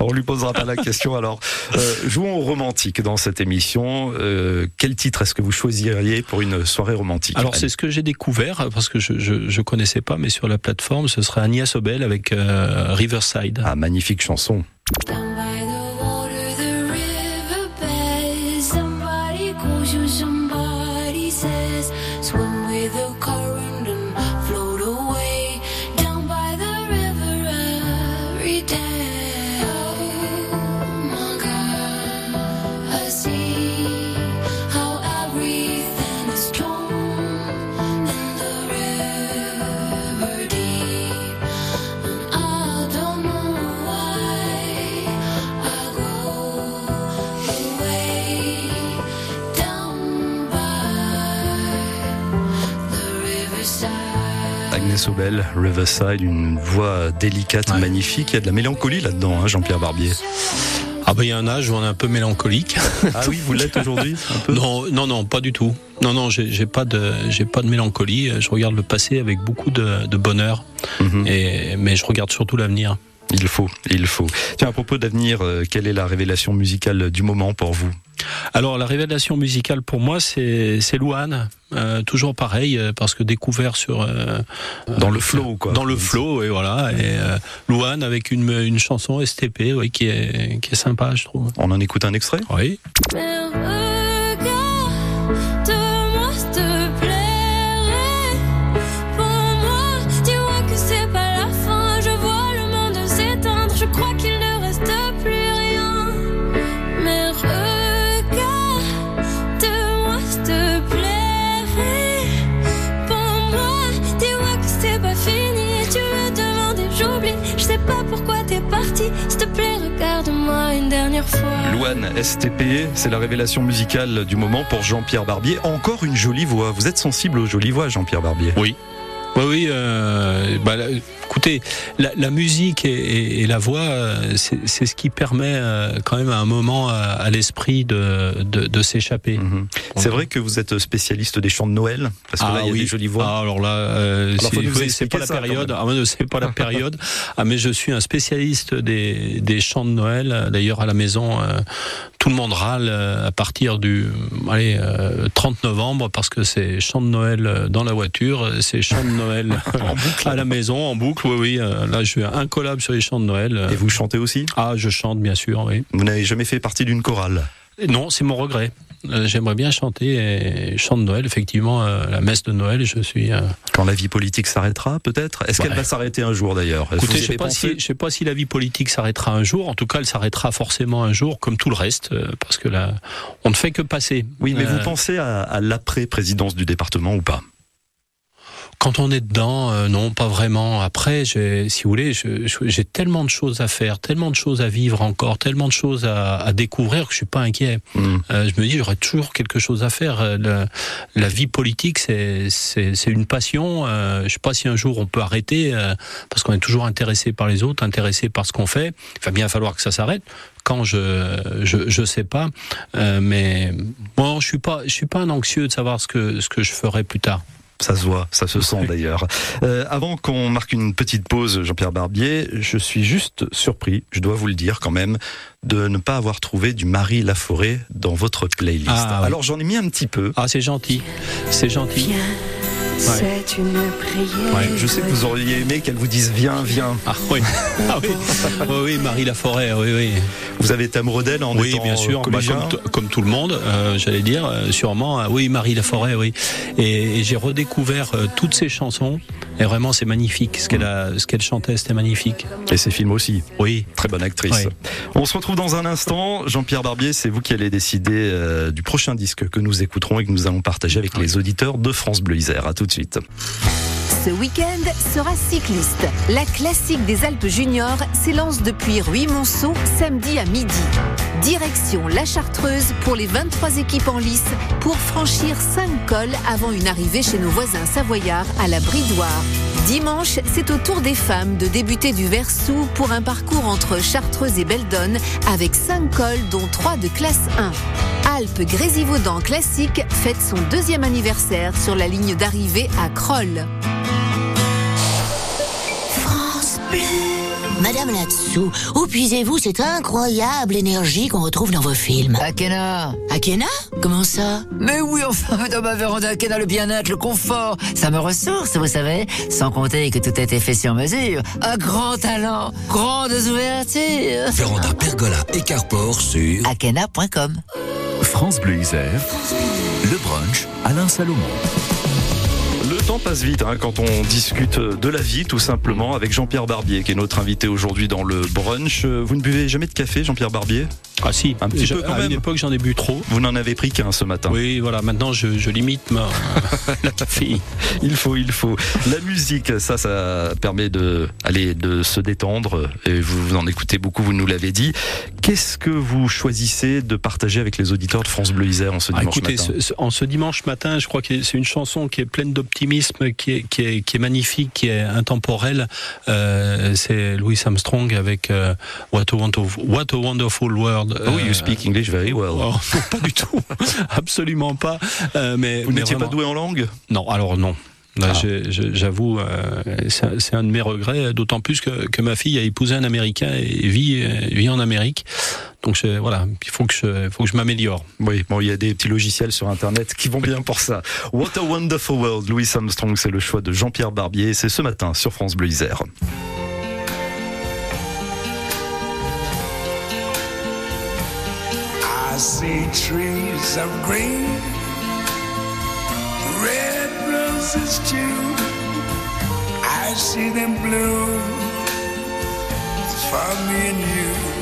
C: On lui posera pas la question alors. Euh, jouons au romantique dans cette émission. Euh, quel titre est-ce que vous choisiriez pour une soirée romantique
D: Alors c'est ce que j'ai découvert parce que je, je, je, connaissais pas, mais sur la plateforme, ce serait Agnès Obel avec euh, Riverside.
C: Ah magnifique chanson. Riverside, une voix délicate, ouais. magnifique. Il y a de la mélancolie là-dedans, hein, Jean-Pierre Barbier.
D: Ah ben il y a un âge où on est un peu mélancolique.
C: Ah oui, vous l'êtes aujourd'hui
D: Non, non, non, pas du tout. Non, non, j'ai pas de, j'ai pas de mélancolie. Je regarde le passé avec beaucoup de, de bonheur, mm -hmm. et mais je regarde surtout l'avenir.
C: Il faut, il faut. Tiens, à propos d'avenir, euh, quelle est la révélation musicale du moment pour vous?
D: Alors la révélation musicale pour moi c'est Louane, euh, toujours pareil parce que découvert sur euh,
C: dans le flow quoi.
D: Dans le flow et voilà et euh, Louane avec une, une chanson STP oui, qui est qui est sympa je trouve.
C: On en écoute un extrait?
D: Oui.
C: Louane STP, c'est la révélation musicale du moment pour Jean-Pierre Barbier. Encore une jolie voix. Vous êtes sensible aux jolies voix, Jean-Pierre Barbier?
D: Oui. Oui, oui. euh, bah, écoutez, la, la musique et, et- et la voix, euh, c'est ce qui permet euh, quand même à un moment à, à l'esprit de, de, de s'échapper.
C: Mhm. C'est vrai que vous êtes spécialiste des chants de Noël Parce que là, il y a
D: oui.
C: des jolies voix.
D: Ah, alors là, euh, c'est pas la période. Ah, c'est pas la période. Ah, mais je suis un spécialiste des, des chants de Noël. D'ailleurs, à la maison, euh, tout le monde râle euh, à partir du allez, euh, 30 novembre parce que c'est chants de Noël euh, dans la voiture, c'est chants de Noël à la maison en boucle. Oui, oui. Là, je suis incollable sur les chants de Noël.
C: Et vous chantez aussi?
D: Ah, je chante bien sûr. Oui.
C: Vous n'avez jamais fait partie d'une chorale?
D: Non, c'est mon regret. Euh, J'aimerais bien chanter et chant de Noël. Effectivement, euh, la messe de Noël, je suis. euh,
C: Quand la vie politique s'arrêtera, peut-être? Est-ce qu'elle va s'arrêter un jour d'ailleurs?
D: Écoutez, je sais
C: avez
D: pas si je sais pas si la vie politique s'arrêtera un jour. En tout cas, elle s'arrêtera forcément un jour, comme tout le reste, euh, parce que là, on ne fait que passer.
C: Oui, mais
D: Euh,
C: vous pensez à, à l'après-présidence du département ou pas?
D: Quand on est dedans, euh, non, pas vraiment. Après, si vous voulez, j'ai tellement de choses à faire, tellement de choses à vivre encore, tellement de choses à, à découvrir que je suis pas inquiet.
C: Hmm.
D: Euh, je me dis, j'aurais toujours quelque chose à faire. Euh, La, la vie politique, c'est une passion. Euh, je sais pas si un jour on peut arrêter parce qu'on est toujours intéressé par les autres, intéressé par ce qu'on fait. Il va bien falloir que ça s'arrête. Quand je, je je sais pas, Euh, mais bon, je suis pas je suis pas un anxieux de savoir ce que ce que je ferai plus tard.
C: Ça se voit, ça se sent d'ailleurs. Euh, avant qu'on marque une petite pause, Jean-Pierre Barbier, je suis juste surpris, je dois vous le dire quand même, de ne pas avoir trouvé du Marie Laforêt dans votre playlist.
D: Ah, oui.
C: Alors j'en ai mis un petit peu.
D: Ah, c'est gentil, c'est gentil.
A: C'est une prière.
C: Ouais, je sais que vous auriez aimé qu'elle vous dise viens, viens.
D: Ah oui, ah, oui. oui, oui, Marie Laforêt, oui, oui.
C: Vous avez été amoureux d'elle en
D: oui,
C: étant
D: bien sûr, bah, comme, tout le monde, euh, j'allais dire, euh, sûrement. euh, oui, Marie Laforêt, oui. Et, et j'ai redécouvert euh, toutes ses chansons. Et vraiment, c'est magnifique. Ce qu'elle a, ce qu'elle chantait, c'était magnifique.
C: Et ses films aussi.
D: Oui.
C: Très bonne actrice. On se retrouve dans un instant. Jean-Pierre Barbier, c'est vous qui allez décider euh, du prochain disque que nous écouterons et que nous allons partager avec les auditeurs de France Bleu Isère. À tout de suite.
F: Ce week-end sera cycliste. La classique des Alpes juniors s'élance depuis Ruy-Monceau samedi à midi. Direction la Chartreuse pour les 23 équipes en lice pour franchir 5 cols avant une arrivée chez nos voisins savoyards à la Bridoire. Dimanche, c'est au tour des femmes de débuter du Versou pour un parcours entre Chartreuse et Beldonne avec 5 cols dont 3 de classe 1. Alpes Grésivaudan Classique fête son deuxième anniversaire sur la ligne d'arrivée à Kroll.
M: France. Madame Latsou, où puisez-vous cette incroyable énergie qu'on retrouve dans vos films
K: Akena
M: Akena Comment ça
K: Mais oui, enfin, dans ma véranda, Akena, le bien-être, le confort, ça me ressource, vous savez. Sans compter que tout a été fait sur mesure. Un grand talent, grandes ouvertures.
J: Véranda Pergola et Carport sur
K: Akena.com
B: France Bleu Isère, le brunch Alain Salomon.
C: Le temps passe vite hein, quand on discute de la vie, tout simplement, avec Jean-Pierre Barbier, qui est notre invité aujourd'hui dans le brunch. Vous ne buvez jamais de café, Jean-Pierre Barbier?
D: Ah si,
C: Un petit
D: Je-
C: peu quand
D: à
C: même.
D: une époque, j'en ai bu trop.
C: Vous n'en avez pris qu'un ce matin.
D: Oui, voilà, maintenant, je, je limite ma, la caféine.
C: Il faut, il faut. La musique, ça, ça permet de, aller de se détendre. Et vous, vous en écoutez beaucoup, vous nous l'avez dit. Qu'est-ce que vous choisissez de partager avec les auditeurs de France Bleu Isère en ce
D: Ah,
C: dimanche
D: écoutez,
C: matin?
D: ce- ce- en ce dimanche matin, je crois que c'est une chanson qui est pleine d'optimisme, qui est, qui, est, qui est magnifique, qui est intemporelle. Euh, c'est Louis Armstrong avec euh, What, a Wonderful, What a Wonderful World.
C: Oh, you
D: Euh,
C: speak English very well.
D: oh, pas du tout, absolument pas. Euh, mais,
C: vous n'étiez pas doué en langue?
D: Non, alors non.
C: Ah.
D: J'avoue, euh, c'est un- de mes regrets, d'autant plus que, que ma fille a épousé un Américain et vit, euh, vit en Amérique. Donc je- voilà, il faut que je, faut que je m'améliore.
C: Oui, bon, il y a des petits logiciels sur Internet qui vont bien pour ça. What a Wonderful World, Louis Armstrong, c'est le choix de Jean-Pierre Barbier. C'est ce matin sur France Bleu Isère.
L: I see trees of green, red roses too. I see them bloom for me and you.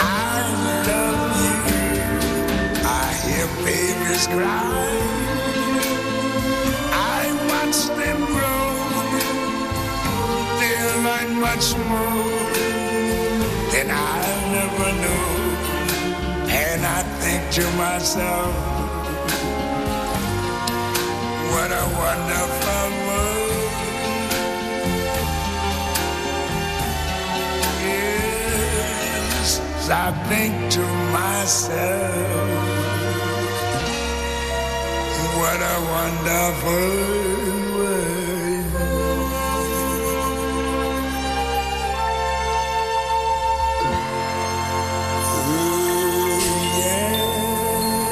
L: I love you. I hear babies cry. I watch them grow. They learn much more than I never knew. And I think to myself, what a wonderful world. I think to myself, what a wonderful world.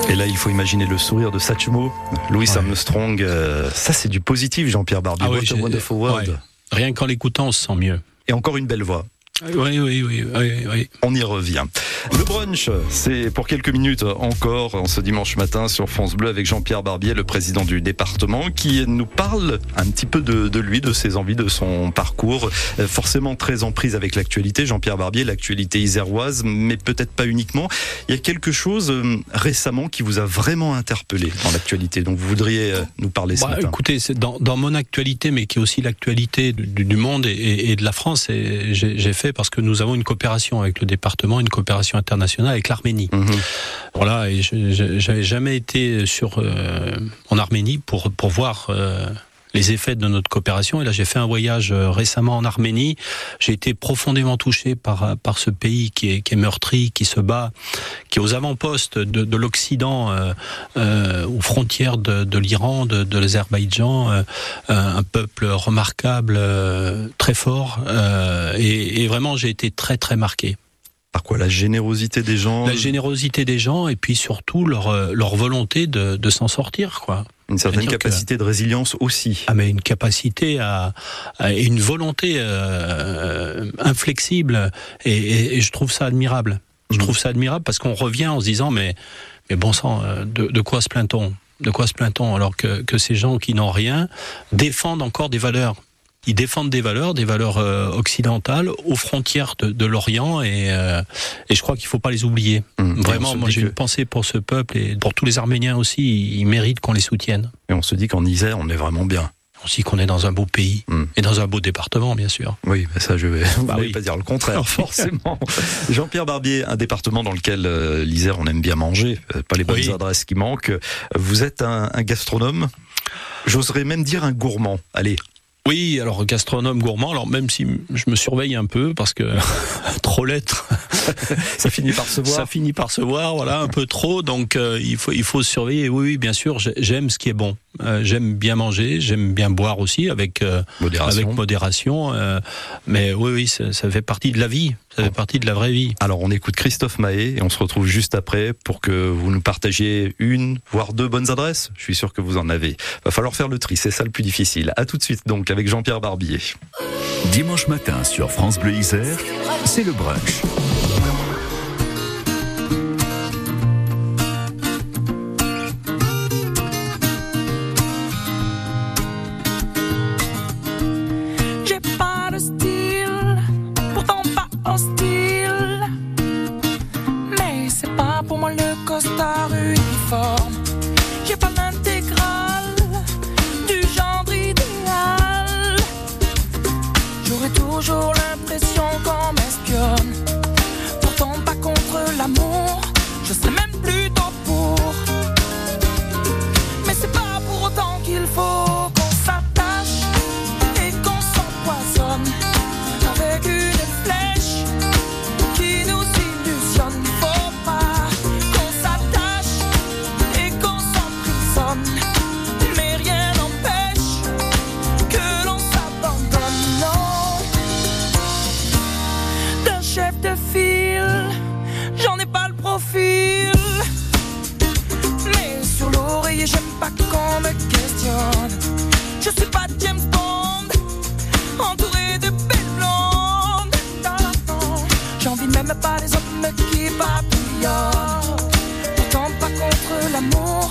C: Et là, il faut imaginer le sourire de Satchmo, Louis Armstrong. euh, ça, c'est du positif, Jean-Pierre Barbier.
D: Ah oui,
C: What a wonderful world.
D: ouais. Rien qu'en l'écoutant, on se sent mieux.
C: Et encore une belle voix.
D: Oui, oui, oui, oui, oui.
C: On y revient. Le brunch, c'est pour quelques minutes encore en ce dimanche matin sur France Bleu avec Jean-Pierre Barbier, le président du département, qui nous parle un petit peu de, de lui, de ses envies, de son parcours. Euh, Forcément très en prise avec l'actualité. Jean-Pierre Barbier, l'actualité iséroise, mais peut-être pas uniquement. Il y a quelque chose euh, récemment qui vous a vraiment interpellé dans l'actualité. Donc vous voudriez euh, nous parler ce
D: Bah,
C: matin.
D: écoutez, c'est dans, dans mon actualité, mais qui est aussi l'actualité du, du monde et, et- et de la France, j'ai j'ai fait parce que nous avons une coopération avec le département, une coopération internationale avec l'Arménie. Voilà, et j'avais jamais été sur euh, en Arménie pour pour voir. euh, les effets de notre coopération. Et là, j'ai fait un voyage euh, récemment en Arménie. J'ai été profondément touché par par ce pays qui est, qui est meurtri, qui se bat, qui est aux avant-postes de, de l'Occident, euh, euh, aux frontières de, de l'Iran, de, de l'Azerbaïdjan, euh, un peuple remarquable, euh, très fort. euh, et, et vraiment, j'ai été très très marqué.
C: Par quoi? La générosité des gens?
D: La générosité des gens et puis surtout leur, euh, leur volonté de, de s'en sortir, quoi.
C: Une certaine
D: que-
C: capacité de résilience aussi.
D: Ah mais une capacité à, à- une volonté euh, inflexible. Et, et- et je trouve ça admirable. Je trouve ça admirable parce qu'on revient en se disant mais mais bon sang euh, de, de quoi se plaint-on? De quoi se plaint-on? Alors que, que ces gens qui n'ont rien défendent encore des valeurs ils défendent des valeurs, des valeurs euh, occidentales aux frontières de, de l'Orient et, euh, et je crois qu'il faut pas les oublier.
C: Mmh.
D: Vraiment, moi j'ai
C: que-
D: une pensée pour ce peuple et pour tous les Arméniens aussi. Ils méritent qu'on les soutienne.
C: Et on se dit qu'en Isère, on est vraiment bien.
D: Aussi qu'on est dans un beau pays et dans un beau département, bien sûr.
C: Oui, mais ça, je vais
D: Bah oui.
C: pas dire le contraire, forcément. Jean-Pierre Barbier, un département dans lequel euh, l'Isère, on aime bien manger, pas les bonnes
D: Oui.
C: adresses qui manquent. Vous êtes un, un gastronome, j'oserais même dire un gourmand. Allez.
D: Oui, alors gastronome gourmand, alors même si je me surveille un peu parce que trop l'être,
C: ça finit par se voir.
D: Ça finit par se voir, voilà, un peu trop. Donc euh, il faut il faut se surveiller. Oui, oui, bien sûr, j'ai- j'aime ce qui est bon. Euh, j'aime bien manger, j'aime bien boire aussi avec euh,
C: Modération.
D: avec modération. euh, mais oui, oui, ça, ça fait partie de la vie. Ça fait partie de la vraie vie.
C: Alors, on écoute Christophe Mahé et on se retrouve juste après pour que vous nous partagiez une, voire deux bonnes adresses. Je suis sûr que vous en avez. Va falloir faire le tri, c'est ça le plus difficile. À tout de suite donc avec Jean-Pierre Barbier.
B: Dimanche matin sur France Bleu Isère, c'est le brunch.
N: toujours l'impression qu'on m'espionne. Pourtant pas contre l'amour. Qu'on me questionne. Je suis pas James Bond, entouré de belles blondes. J'envie même pas les hommes qui papillonnent. Pourtant pas contre l'amour,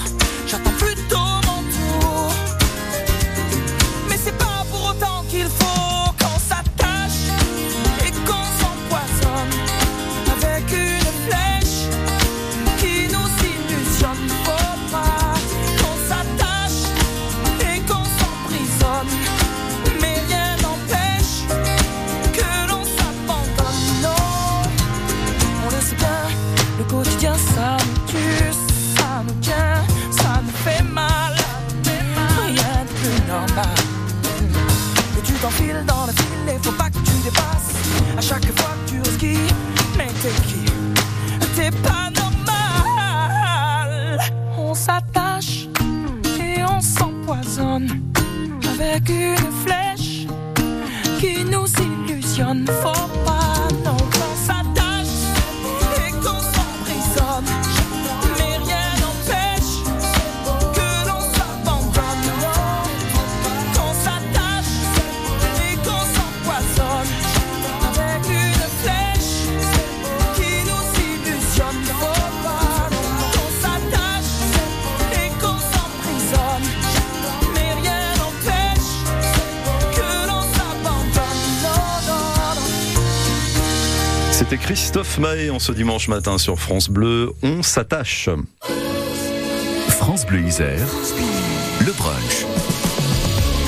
C: Mahé en ce dimanche matin sur France Bleu. On s'attache.
B: France Bleu Isère, le brunch.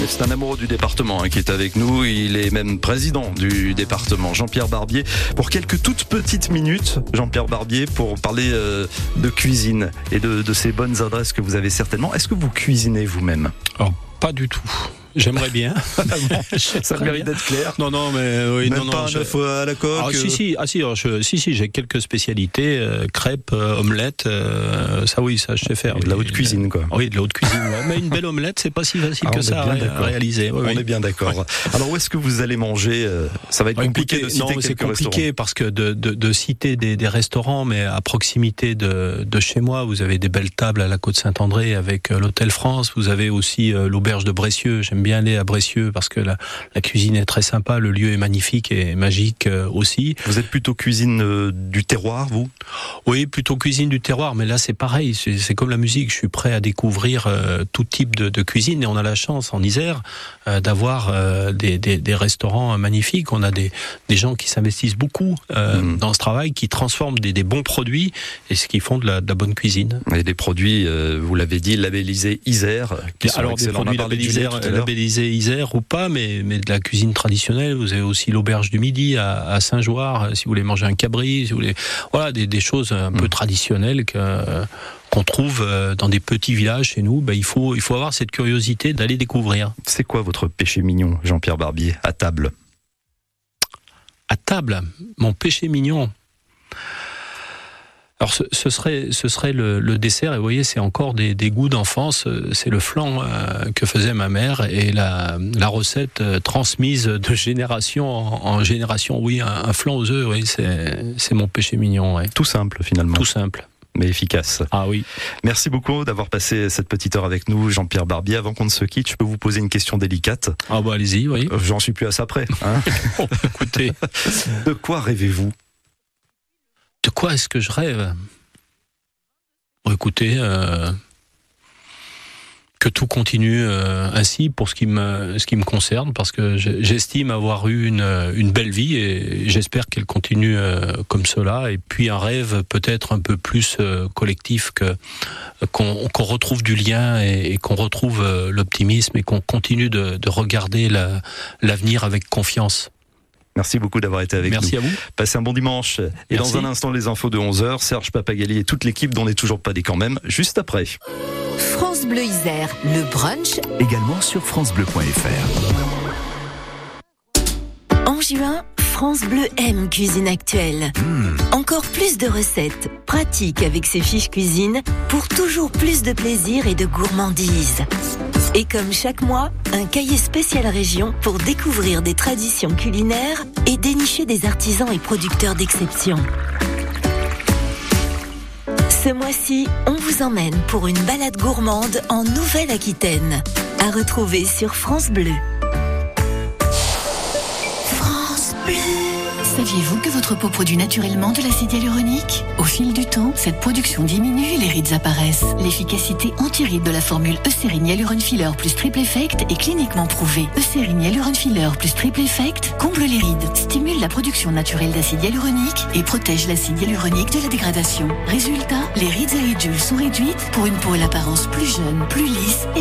C: C'est un amoureux du département hein, qui est avec nous. Il est même président du département, Jean-Pierre Barbier. Pour quelques toutes petites minutes, Jean-Pierre Barbier, pour parler euh, de cuisine et de, de ces bonnes adresses que vous avez certainement. Est-ce que vous cuisinez vous-même?
D: Alors, pas du tout. J'aimerais bien.
C: Ça mérite d'être clair.
D: Non, non, mais oui,
C: Même
D: non, non.
C: pas un
D: je-
C: œuf à la coque
D: Ah,
C: euh,
D: si, si, ah, si, je- si, si, j'ai quelques spécialités, euh, crêpes, euh, omelettes, euh, ça oui, ça je sais faire.
C: de la haute cuisine, quoi.
D: Oui, de la haute cuisine. ouais. Mais une belle omelette, c'est pas si facile
C: Ah,
D: que ça à, réaliser. Oui,
C: On
D: oui.
C: est bien d'accord. Alors où est-ce que vous allez manger euh, Ça va être
D: Ah,
C: compliqué de citer
D: non, c'est compliqué
C: restaurants.
D: parce que de, de, de citer des, des restaurants, mais à proximité de, de chez moi, vous avez des belles tables à la Côte Saint-André avec euh, l'Hôtel France. Vous avez aussi euh, l'auberge de Bressieux. J'aime bien aller à Bressieux parce que la, la cuisine est très sympa, le lieu est magnifique et magique euh, aussi.
C: Vous êtes plutôt cuisine euh, du terroir, vous?
D: Oui, plutôt cuisine du terroir, mais là c'est pareil, c'est comme la musique, je suis prêt à découvrir euh, tout type de, de cuisine et on a la chance en Isère d'avoir des, des, des restaurants magnifiques, on a des, des gens qui s'investissent beaucoup
C: Mhm.
D: dans ce travail, qui transforment des, bons produits et ce qui font de la, de la bonne cuisine.
C: Et des produits, vous l'avez dit, labellisés Isère. Qui sont
D: Alors des produits labellisés, labellisés Isère ou pas, mais, mais de la cuisine traditionnelle. Vous avez aussi l'auberge du midi à, à Saint-Joire, euh, si vous voulez manger un cabri, si vous voulez, voilà, des, des choses un
C: Mm.
D: peu traditionnelles que qu'on trouve euh, dans des petits villages chez nous. Ben, il faut il faut avoir cette curiosité d'aller découvrir.
C: C'est quoi votre péché mignon, Jean-Pierre Barbier, à table?
D: À table, mon péché mignon? Alors ce, ce serait ce serait le, le dessert et vous voyez c'est encore des, des goûts d'enfance euh, c'est le flan euh, que faisait ma mère et la, la recette euh, transmise de génération en, en génération oui un, un flan aux œufs oui c'est c'est mon péché mignon ouais.
C: Tout simple finalement.
D: tout simple
C: mais efficace.
D: ah oui
C: Merci beaucoup d'avoir passé cette petite heure avec nous, Jean-Pierre Barbier. Avant qu'on ne se quitte, je peux vous poser une question délicate.
D: ah bah allez-y oui
C: Euh, J'en suis plus à ça près. hein.
D: écoutez
C: de quoi rêvez-vous?
D: De quoi est-ce que je rêve? Bon, Écoutez, euh, que tout continue euh, ainsi pour ce qui me ce qui me concerne, parce que j'estime avoir eu une, une belle vie et j'espère qu'elle continue euh, comme cela. Et puis un rêve peut-être un peu plus collectif qu'on retrouve du lien et, qu'on retrouve l'optimisme et qu'on continue de, de regarder la- l'avenir avec confiance.
C: Merci beaucoup d'avoir été avec
D: Merci
C: nous.
D: à vous.
C: Passez un bon dimanche. Et
D: Merci.
C: dans un instant, les infos de 11h. Serge Papagali et toute l'équipe dont on n'est toujours pas des quand même, juste après.
F: France Bleu Isère, le brunch.
B: Également sur FranceBleu.fr.
O: En juin, France Bleu aime Cuisine Actuelle. Encore plus de recettes, pratiques avec ses fiches cuisine, pour toujours plus de plaisir et de gourmandise. Et comme chaque mois, un cahier spécial région pour découvrir des traditions culinaires et dénicher des artisans et producteurs d'exception. Ce mois-ci, on vous emmène pour une balade gourmande en Nouvelle-Aquitaine. À retrouver sur
P: France Bleu. Saviez-vous que votre peau produit naturellement de l'acide hyaluronique? Au fil du temps, cette production diminue et les rides apparaissent. L'efficacité anti-rides de la formule Eucérine Hyaluron Filler plus Triple Effect est cliniquement prouvée. Eucérine Hyaluron Filler plus Triple Effect comble les rides, stimule la production naturelle d'acide hyaluronique et protège l'acide hyaluronique de la dégradation. Résultat, les rides et ridules sont réduites pour une peau à l'apparence plus jeune, plus lisse et